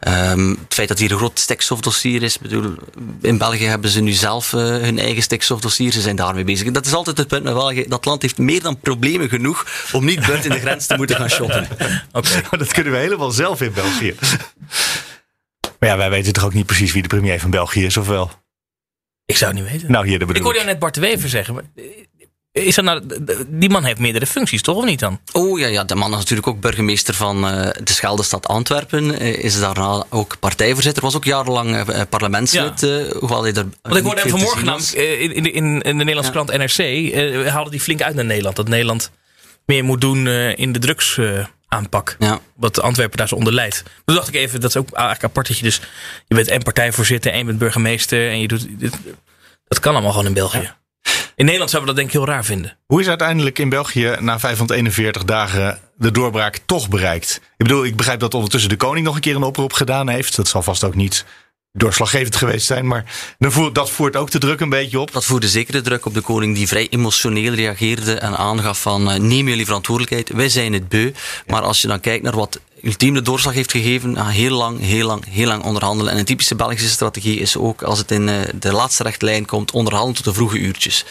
Ehm, het feit dat hier een groot stikstofdossier is. ik Bedoel, in België hebben ze nu zelf eh, hun eigen stikstofdossier. Ze zijn daarmee bezig. Dat is altijd het punt met België. Dat land heeft meer dan problemen genoeg om niet buiten de grens te moeten gaan shoppen. Oké. Maar dat kunnen we helemaal zelf in België. Maar ja, wij weten toch ook niet precies wie de premier van België is, of wel? Ik zou het niet weten. Nou, hier de ik bedoel hoorde jou net Bart de Wever zeggen. maar, eh, Is dat nou, die man heeft meerdere functies, toch? Of niet dan? Oh ja, ja, de man is natuurlijk ook burgemeester van eh, de Scheldestad Antwerpen. Eh, is daarna ook partijvoorzitter. Was ook jarenlang eh, parlementslid. eh, hoewel hij er. Want ik hoorde hem vanmorgen namelijk in, in, de- in, de Nederlandse Ja. krant NRC. haalde die flink uit naar Nederland. Dat Nederland meer moet doen in de drugsaanpak. Ja. wat Antwerpen daar zo onder leidt. Toen dacht ik even, dat is ook eigenlijk apart dat je dus... Je bent en partijvoorzitter en je bent burgemeester. En je doet... dit- Dat kan allemaal gewoon in België. In Nederland zouden we dat denk ik heel raar vinden. Hoe is uiteindelijk in België na 541 dagen de doorbraak toch bereikt? Ik bedoel, ik begrijp dat ondertussen de koning nog een keer een oproep gedaan heeft. Dat zal vast ook niet doorslaggevend geweest zijn. Maar dat voert ook de druk een beetje op. Dat voerde zeker de druk op de koning, die vrij emotioneel reageerde en aangaf van eh, neem jullie verantwoordelijkheid, wij zijn het beu. Maar als je dan kijkt naar wat ultiem de doorslag heeft gegeven, ja, heel lang, heel lang, heel lang onderhandelen. En een typische Belgische strategie is ook, als het in eh, de laatste rechtlijn komt, onderhandelen tot de vroege uurtjes.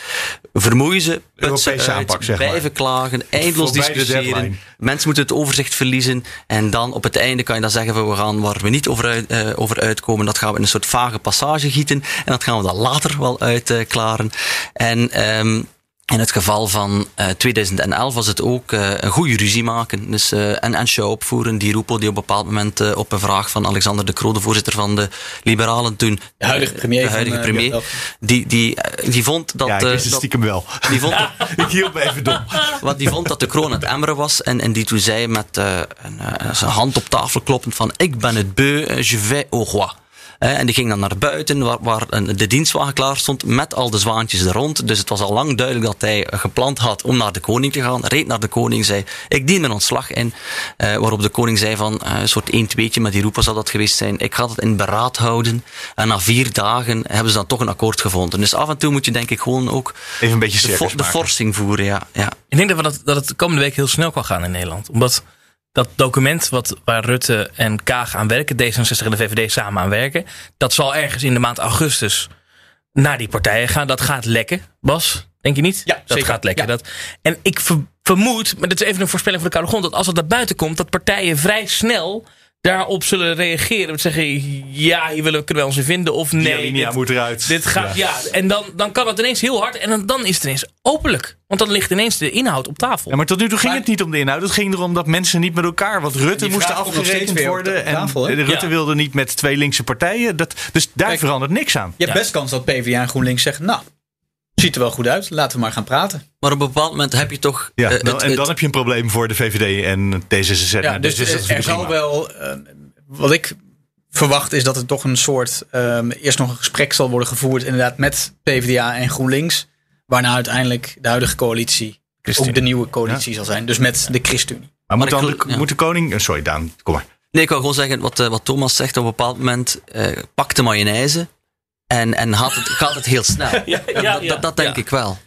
Vermoeien ze, put ze uit, aanpak, zeg maar. blijven klagen, eindeloos discussiëren. Mensen moeten het overzicht verliezen. En dan op het einde kan je dan zeggen: van, we gaan waar we niet over, uit, eh, over uitkomen. Dat gaan we in een soort vage passage gieten. En dat gaan we dan later wel uitklaren. en. ehm, in het geval van eh, 2011 was het ook eh, een goede ruzie maken. Dus, eh, en, en show opvoeren. Die Roepo die op een bepaald moment eh, op een vraag van Alexander de Croo, de voorzitter van de Liberalen toen. De huidige premier De huidige premier. Die, die, die vond dat. Ja, ik wist het dat- stiekem wel. die vond dat, ik hield me even dom. want die vond dat de kroon het emmeren was. En, en die toen zei met eh, een, eh, zijn hand op tafel kloppend van... Ik ben het beu, je vais au roi. Eh, en die ging dan naar buiten, waar, waar een, de dienstwagen klaar stond, met al de zwaantjes er rond. Dus het was al lang duidelijk dat hij gepland had om naar de koning te gaan. Reed naar de koning, zei, ik dien mijn ontslag in. Uh, waarop de koning zei van, uh, een soort 1 2 met die roepen zal dat geweest zijn. Ik ga het in beraad houden. En na vier dagen hebben ze dan toch een akkoord gevonden. Dus af en toe moet je denk ik gewoon ook Even een beetje de, forsing voeren. Ja, ja. Ik denk dat, we dat, dat het de komende week heel snel kan gaan in Nederland. Omdat dat document wat, waar Rutte en Kaag aan werken, D66 en de VVD samen aan werken, dat zal ergens in de maand augustus naar die partijen gaan. Dat gaat lekken, Bas. Denk je niet? Ja, dat zeker. gaat lekken. Ja. Dat, en ik ver- vermoed, maar dit is even een voorspelling voor de koude grond, dat als het naar buiten komt, dat partijen vrij snel daarop zullen reageren. Dat zeggen, ja, hier willen, kunnen wij ons in vinden. Of nee, dit- moet eruit. dit gaat, ja. en dan, dan kan het ineens heel hard en dan, dan is het ineens openlijk. Want dan ligt ineens de inhoud op tafel. Ja, maar tot nu toe ging Maar- het niet om de inhoud. Het ging erom dat mensen niet met elkaar. Want Rutte moest afgerekend worden. tafel, en hè? Rutte Ja. wilde niet met twee linkse partijen. Dat, dus daar Kijk, verandert niks aan. Je hebt Ja. best kans dat PvdA en GroenLinks zeggen, nou, ziet er wel goed uit, laten we maar gaan praten. Maar op een bepaald moment heb je toch... Ja, eh, dan, het- en dan het- heb je een probleem voor de VVD en D66. Ja, Nou, dus D66 er- is er zal wel, eh, wat ik verwacht is dat er toch een soort, ehm, eerst nog een gesprek zal worden gevoerd inderdaad met PvdA en GroenLinks. Waarna uiteindelijk de huidige coalitie ChristenUnie. ook de nieuwe coalitie zal zijn. Dus met de ChristenUnie. Maar moet, dan de, wil- ja. moet de koning... eh, Sorry, Daan, kom maar. Nee, ik wil gewoon zeggen wat, eh, wat Thomas zegt. Op een bepaald moment eh pak de mayonaise en, en gaat, het, gaat het heel snel. ja, dat, ja, dat, dat denk ja. ik wel.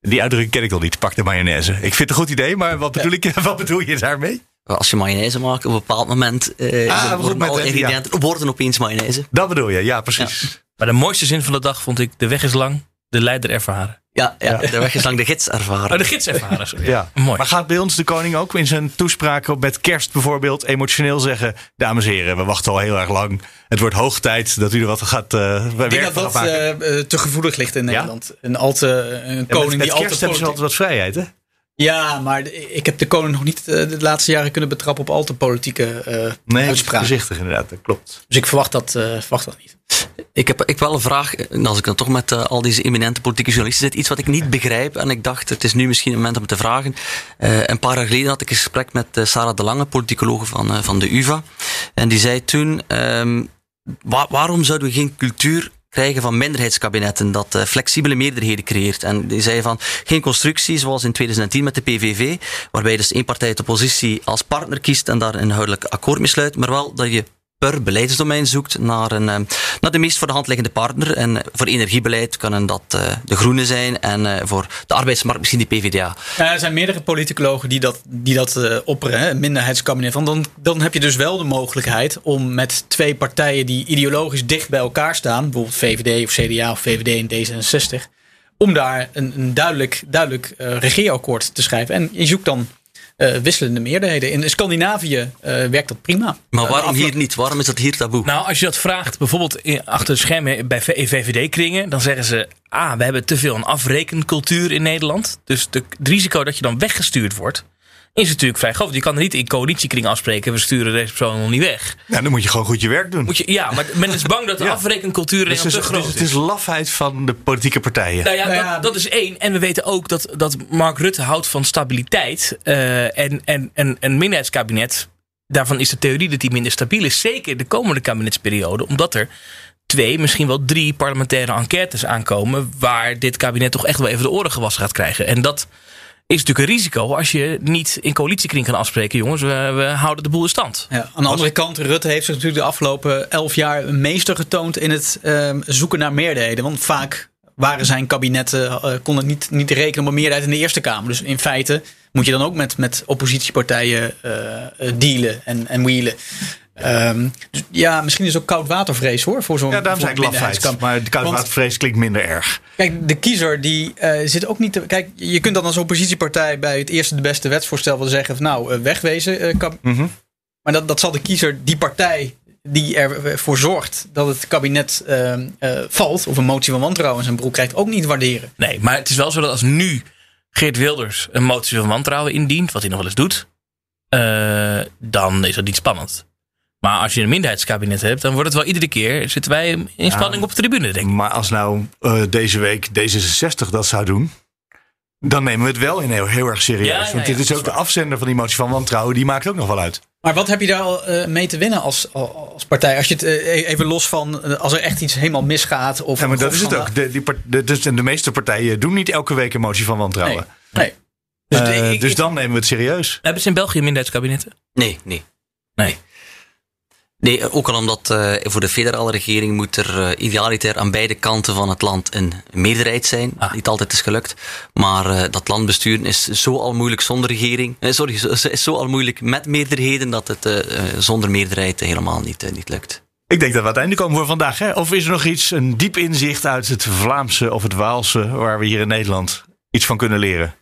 Die uitdrukking ken ik al niet. Pak de mayonaise. Ik vind het een goed idee, maar wat bedoel, ik, wat bedoel je daarmee? Als je mayonaise maakt, op een bepaald moment eh, Ah, het- goed, worden met alle het, ja. ingrediënten worden opeens mayonaise. Dat bedoel je, ja, precies. Maar de mooiste zin van de dag vond ik: de weg is lang, de leider ervaren. Ja, ja, de weg is lang de gids ervaren. Oh, de gids ervaren. sorry. Ja. Mooi. Maar gaat bij ons de koning ook in zijn toespraak met kerst bijvoorbeeld emotioneel zeggen: Dames en heren, we wachten al heel erg lang. Het wordt hoog tijd dat u er wat gaat uh, Ik denk dat dat eh, eh, te gevoelig ligt in Ja? Nederland. Een, al te, een Ja, koning met, met die altijd kerst hebben ze altijd wat vrijheid, hè? Ja, maar ik heb de koning nog niet eh, de laatste jaren kunnen betrappen op al te politieke eh Nee, uitspraken. voorzichtig inderdaad, dat klopt. Dus ik verwacht dat, eh, verwacht dat niet. Ik heb, ik heb wel een vraag, en als ik dan toch met al deze eminente politieke journalisten zit, iets wat ik niet begrijp. En ik dacht, het is nu misschien een moment om te vragen. Eh, een paar jaar geleden had ik een gesprek met eh, Sarah de Lange, politicologe van, eh, van de UvA. En die zei toen, ehm, wa- waarom zouden we geen cultuur krijgen van minderheidskabinetten dat eh, flexibele meerderheden creëert. En die zei van geen constructie zoals in 2010 met de PVV, waarbij dus één partij de oppositie als partner kiest en daar een inhoudelijk akkoord mee sluit, maar wel dat je per beleidsdomein zoekt naar, een, eh, naar de meest voor de hand liggende partner. En voor energiebeleid kunnen dat eh, de Groenen zijn en eh, voor de arbeidsmarkt misschien de PvdA. Er zijn meerdere politicologen die dat, die dat opperen, een minderheidskabinet. Want dan, dan heb je dus wel de mogelijkheid om met twee partijen die ideologisch dicht bij elkaar staan, bijvoorbeeld VVD of CDA of VVD en D66, om daar een, een duidelijk, duidelijk regeerakkoord te schrijven. En je zoekt dan eh, wisselende meerderheden. In Scandinavië eh, werkt dat prima. Maar Eh, waarom hier niet? Waarom is dat hier taboe? Nou, als je dat vraagt, bijvoorbeeld in, achter de schermen bij VVD-kringen, dan zeggen ze: Ah, we hebben te veel een afrekencultuur in Nederland. Dus de, het risico dat je dan weggestuurd wordt, is natuurlijk vrij groot. Je kan er niet in coalitiekringen afspreken: we sturen deze persoon nog niet weg. Nou, dan moet je gewoon goed je werk doen. Moet je, ja, maar men is bang dat de Ja. afrekencultuur dus, dus, te dus groot het is is. lafheid van de politieke partijen. Nou ja, Nou ja, dat, dat is één. En we weten ook dat, dat Mark Rutte houdt van stabiliteit. eh, en, en, en een minderheidskabinet, daarvan is de theorie dat die minder stabiel is. Zeker de komende kabinetsperiode. Omdat er twee, misschien wel drie parlementaire enquêtes aankomen. Waar dit kabinet toch echt wel even de oren gewassen gaat krijgen. En dat is natuurlijk een risico als je niet in coalitiekring kan afspreken. Jongens, we, we houden de boel in stand. Ja, aan de andere kant, Rutte heeft zich natuurlijk de afgelopen elf jaar een meester getoond in het ehm, zoeken naar meerderheden. Want vaak waren zijn kabinetten, eh, kon het niet, niet rekenen op een meerderheid in de Eerste Kamer. Dus in feite moet je dan ook met, met oppositiepartijen eh, eh, dealen en, en wheelen. Ehm, dus ja, misschien is het ook koudwatervrees hoor. Voor zo'n ja, daarom zei ik lafheid. Maar de koudwatervrees klinkt minder erg. Kijk, de kiezer die eh, zit ook niet. Te, kijk, je kunt dan als oppositiepartij bij het eerste de beste wetsvoorstel wel zeggen: van, nou, eh, wegwezen. eh, kab- Mhm. maar dat, dat zal de kiezer, die partij die ervoor zorgt dat het kabinet eh, eh, valt, of een motie van wantrouwen in zijn broek krijgt, ook niet waarderen. Nee, maar het is wel zo dat als nu Geert Wilders een motie van wantrouwen indient, wat hij nog wel eens doet, eh, dan is dat niet spannend. Maar als je een minderheidskabinet hebt, dan wordt het wel iedere keer zitten wij in spanning op de tribune, denk ik. Maar als nou eh, deze week D66 dat zou doen, Dan nemen we het wel in heel, heel erg serieus. Ja, ja, want ja, dit is ook is de afzender van die motie van wantrouwen. Die maakt ook nog wel uit. Maar wat heb je daar al eh, mee te winnen als, als partij? Als je het eh, even los van als er echt iets helemaal misgaat. Of, Ja, maar dat is het ook. De, die, part- de, dus- de meeste partijen doen niet elke week een motie van wantrouwen. nee. Dus, ik- dus dan nemen we het serieus. Hebben ze in België minderheidskabinetten? Nee, nee. Nee. Nee, ook al omdat eh, voor de federale regering moet er eh, idealiter aan beide kanten van het land een meerderheid zijn. Ah. Niet altijd is gelukt. Maar eh, dat land besturen is zo al moeilijk zonder regering. Eh, sorry, zo- is zo al moeilijk met meerderheden dat het zonder meerderheid helemaal niet, niet lukt. Ik denk dat we aan het einde komen voor vandaag. Hè? Of is er nog iets, een diep inzicht uit het Vlaamse of het Waalse, waar we hier in Nederland iets van kunnen leren?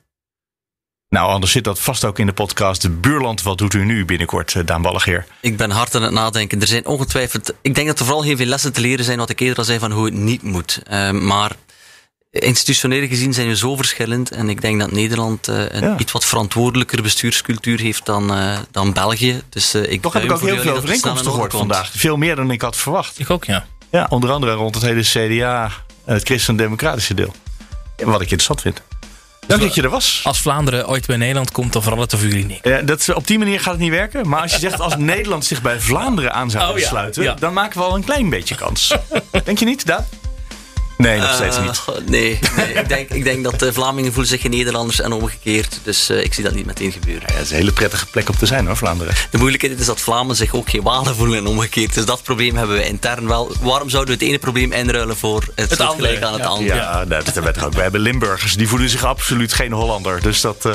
Nou, anders zit dat vast ook in de podcast De Buurland. Wat doet u nu binnenkort, eh, Daan Ballegeer? Ik ben hard aan het nadenken. Er zijn ongetwijfeld. Ik denk dat er vooral heel veel lessen te leren zijn, wat ik eerder al zei, van hoe het niet moet. Eh, maar institutioneel gezien zijn we zo verschillend. En ik denk dat Nederland eh, een Ja. iets wat verantwoordelijker bestuurscultuur heeft dan, eh, dan België. Dus eh, ik Toch heb ik ook heel veel overeenkomsten gehoord vandaag. Veel meer dan ik had verwacht. Ik ook, ja. Ja, onder andere rond het hele CDA en het christendemocratische deel. Wat ik interessant vind. Dank dat je er was. Als Vlaanderen ooit bij Nederland komt, dan verandert er voor jullie niks. Ja, dat, op die manier gaat het niet werken. Maar als je zegt als Nederland zich bij Vlaanderen aan zou Oh ja, sluiten, ja. dan maken we al een klein beetje kans. Denk je niet, Daan? Nee, nog steeds Eh, niet. nee, nee ik, denk, ik denk dat de Vlamingen voelen zich geen Nederlanders en omgekeerd. Dus eh, ik zie dat niet meteen gebeuren. Ja, het is een hele prettige plek om te zijn hoor, Vlaanderen. De moeilijkheid is dat Vlamingen zich ook geen Walen voelen en omgekeerd. Dus dat probleem hebben we intern wel. Waarom zouden we het ene probleem inruilen voor het, Het andere, aan het ja. andere? Ja, dat hebben toch ook. Wij hebben Limburgers, die voelen zich absoluut geen Hollander. Dus dat. eh,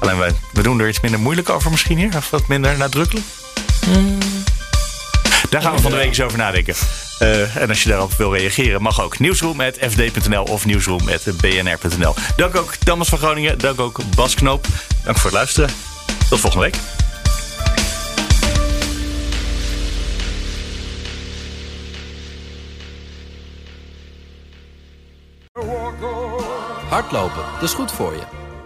alleen wij, we doen er iets minder moeilijk over misschien hier, of wat minder nadrukkelijk. Daar gaan we van de week eens over nadenken. Eh, en als je daarop wil reageren, mag ook nieuwsroom.fd.nl of nieuwsroom.bnr.nl. Dank ook Thomas van Groningen, dank ook Bas Knoop. Dank voor het luisteren. Tot volgende week. Hardlopen, dat is goed voor je.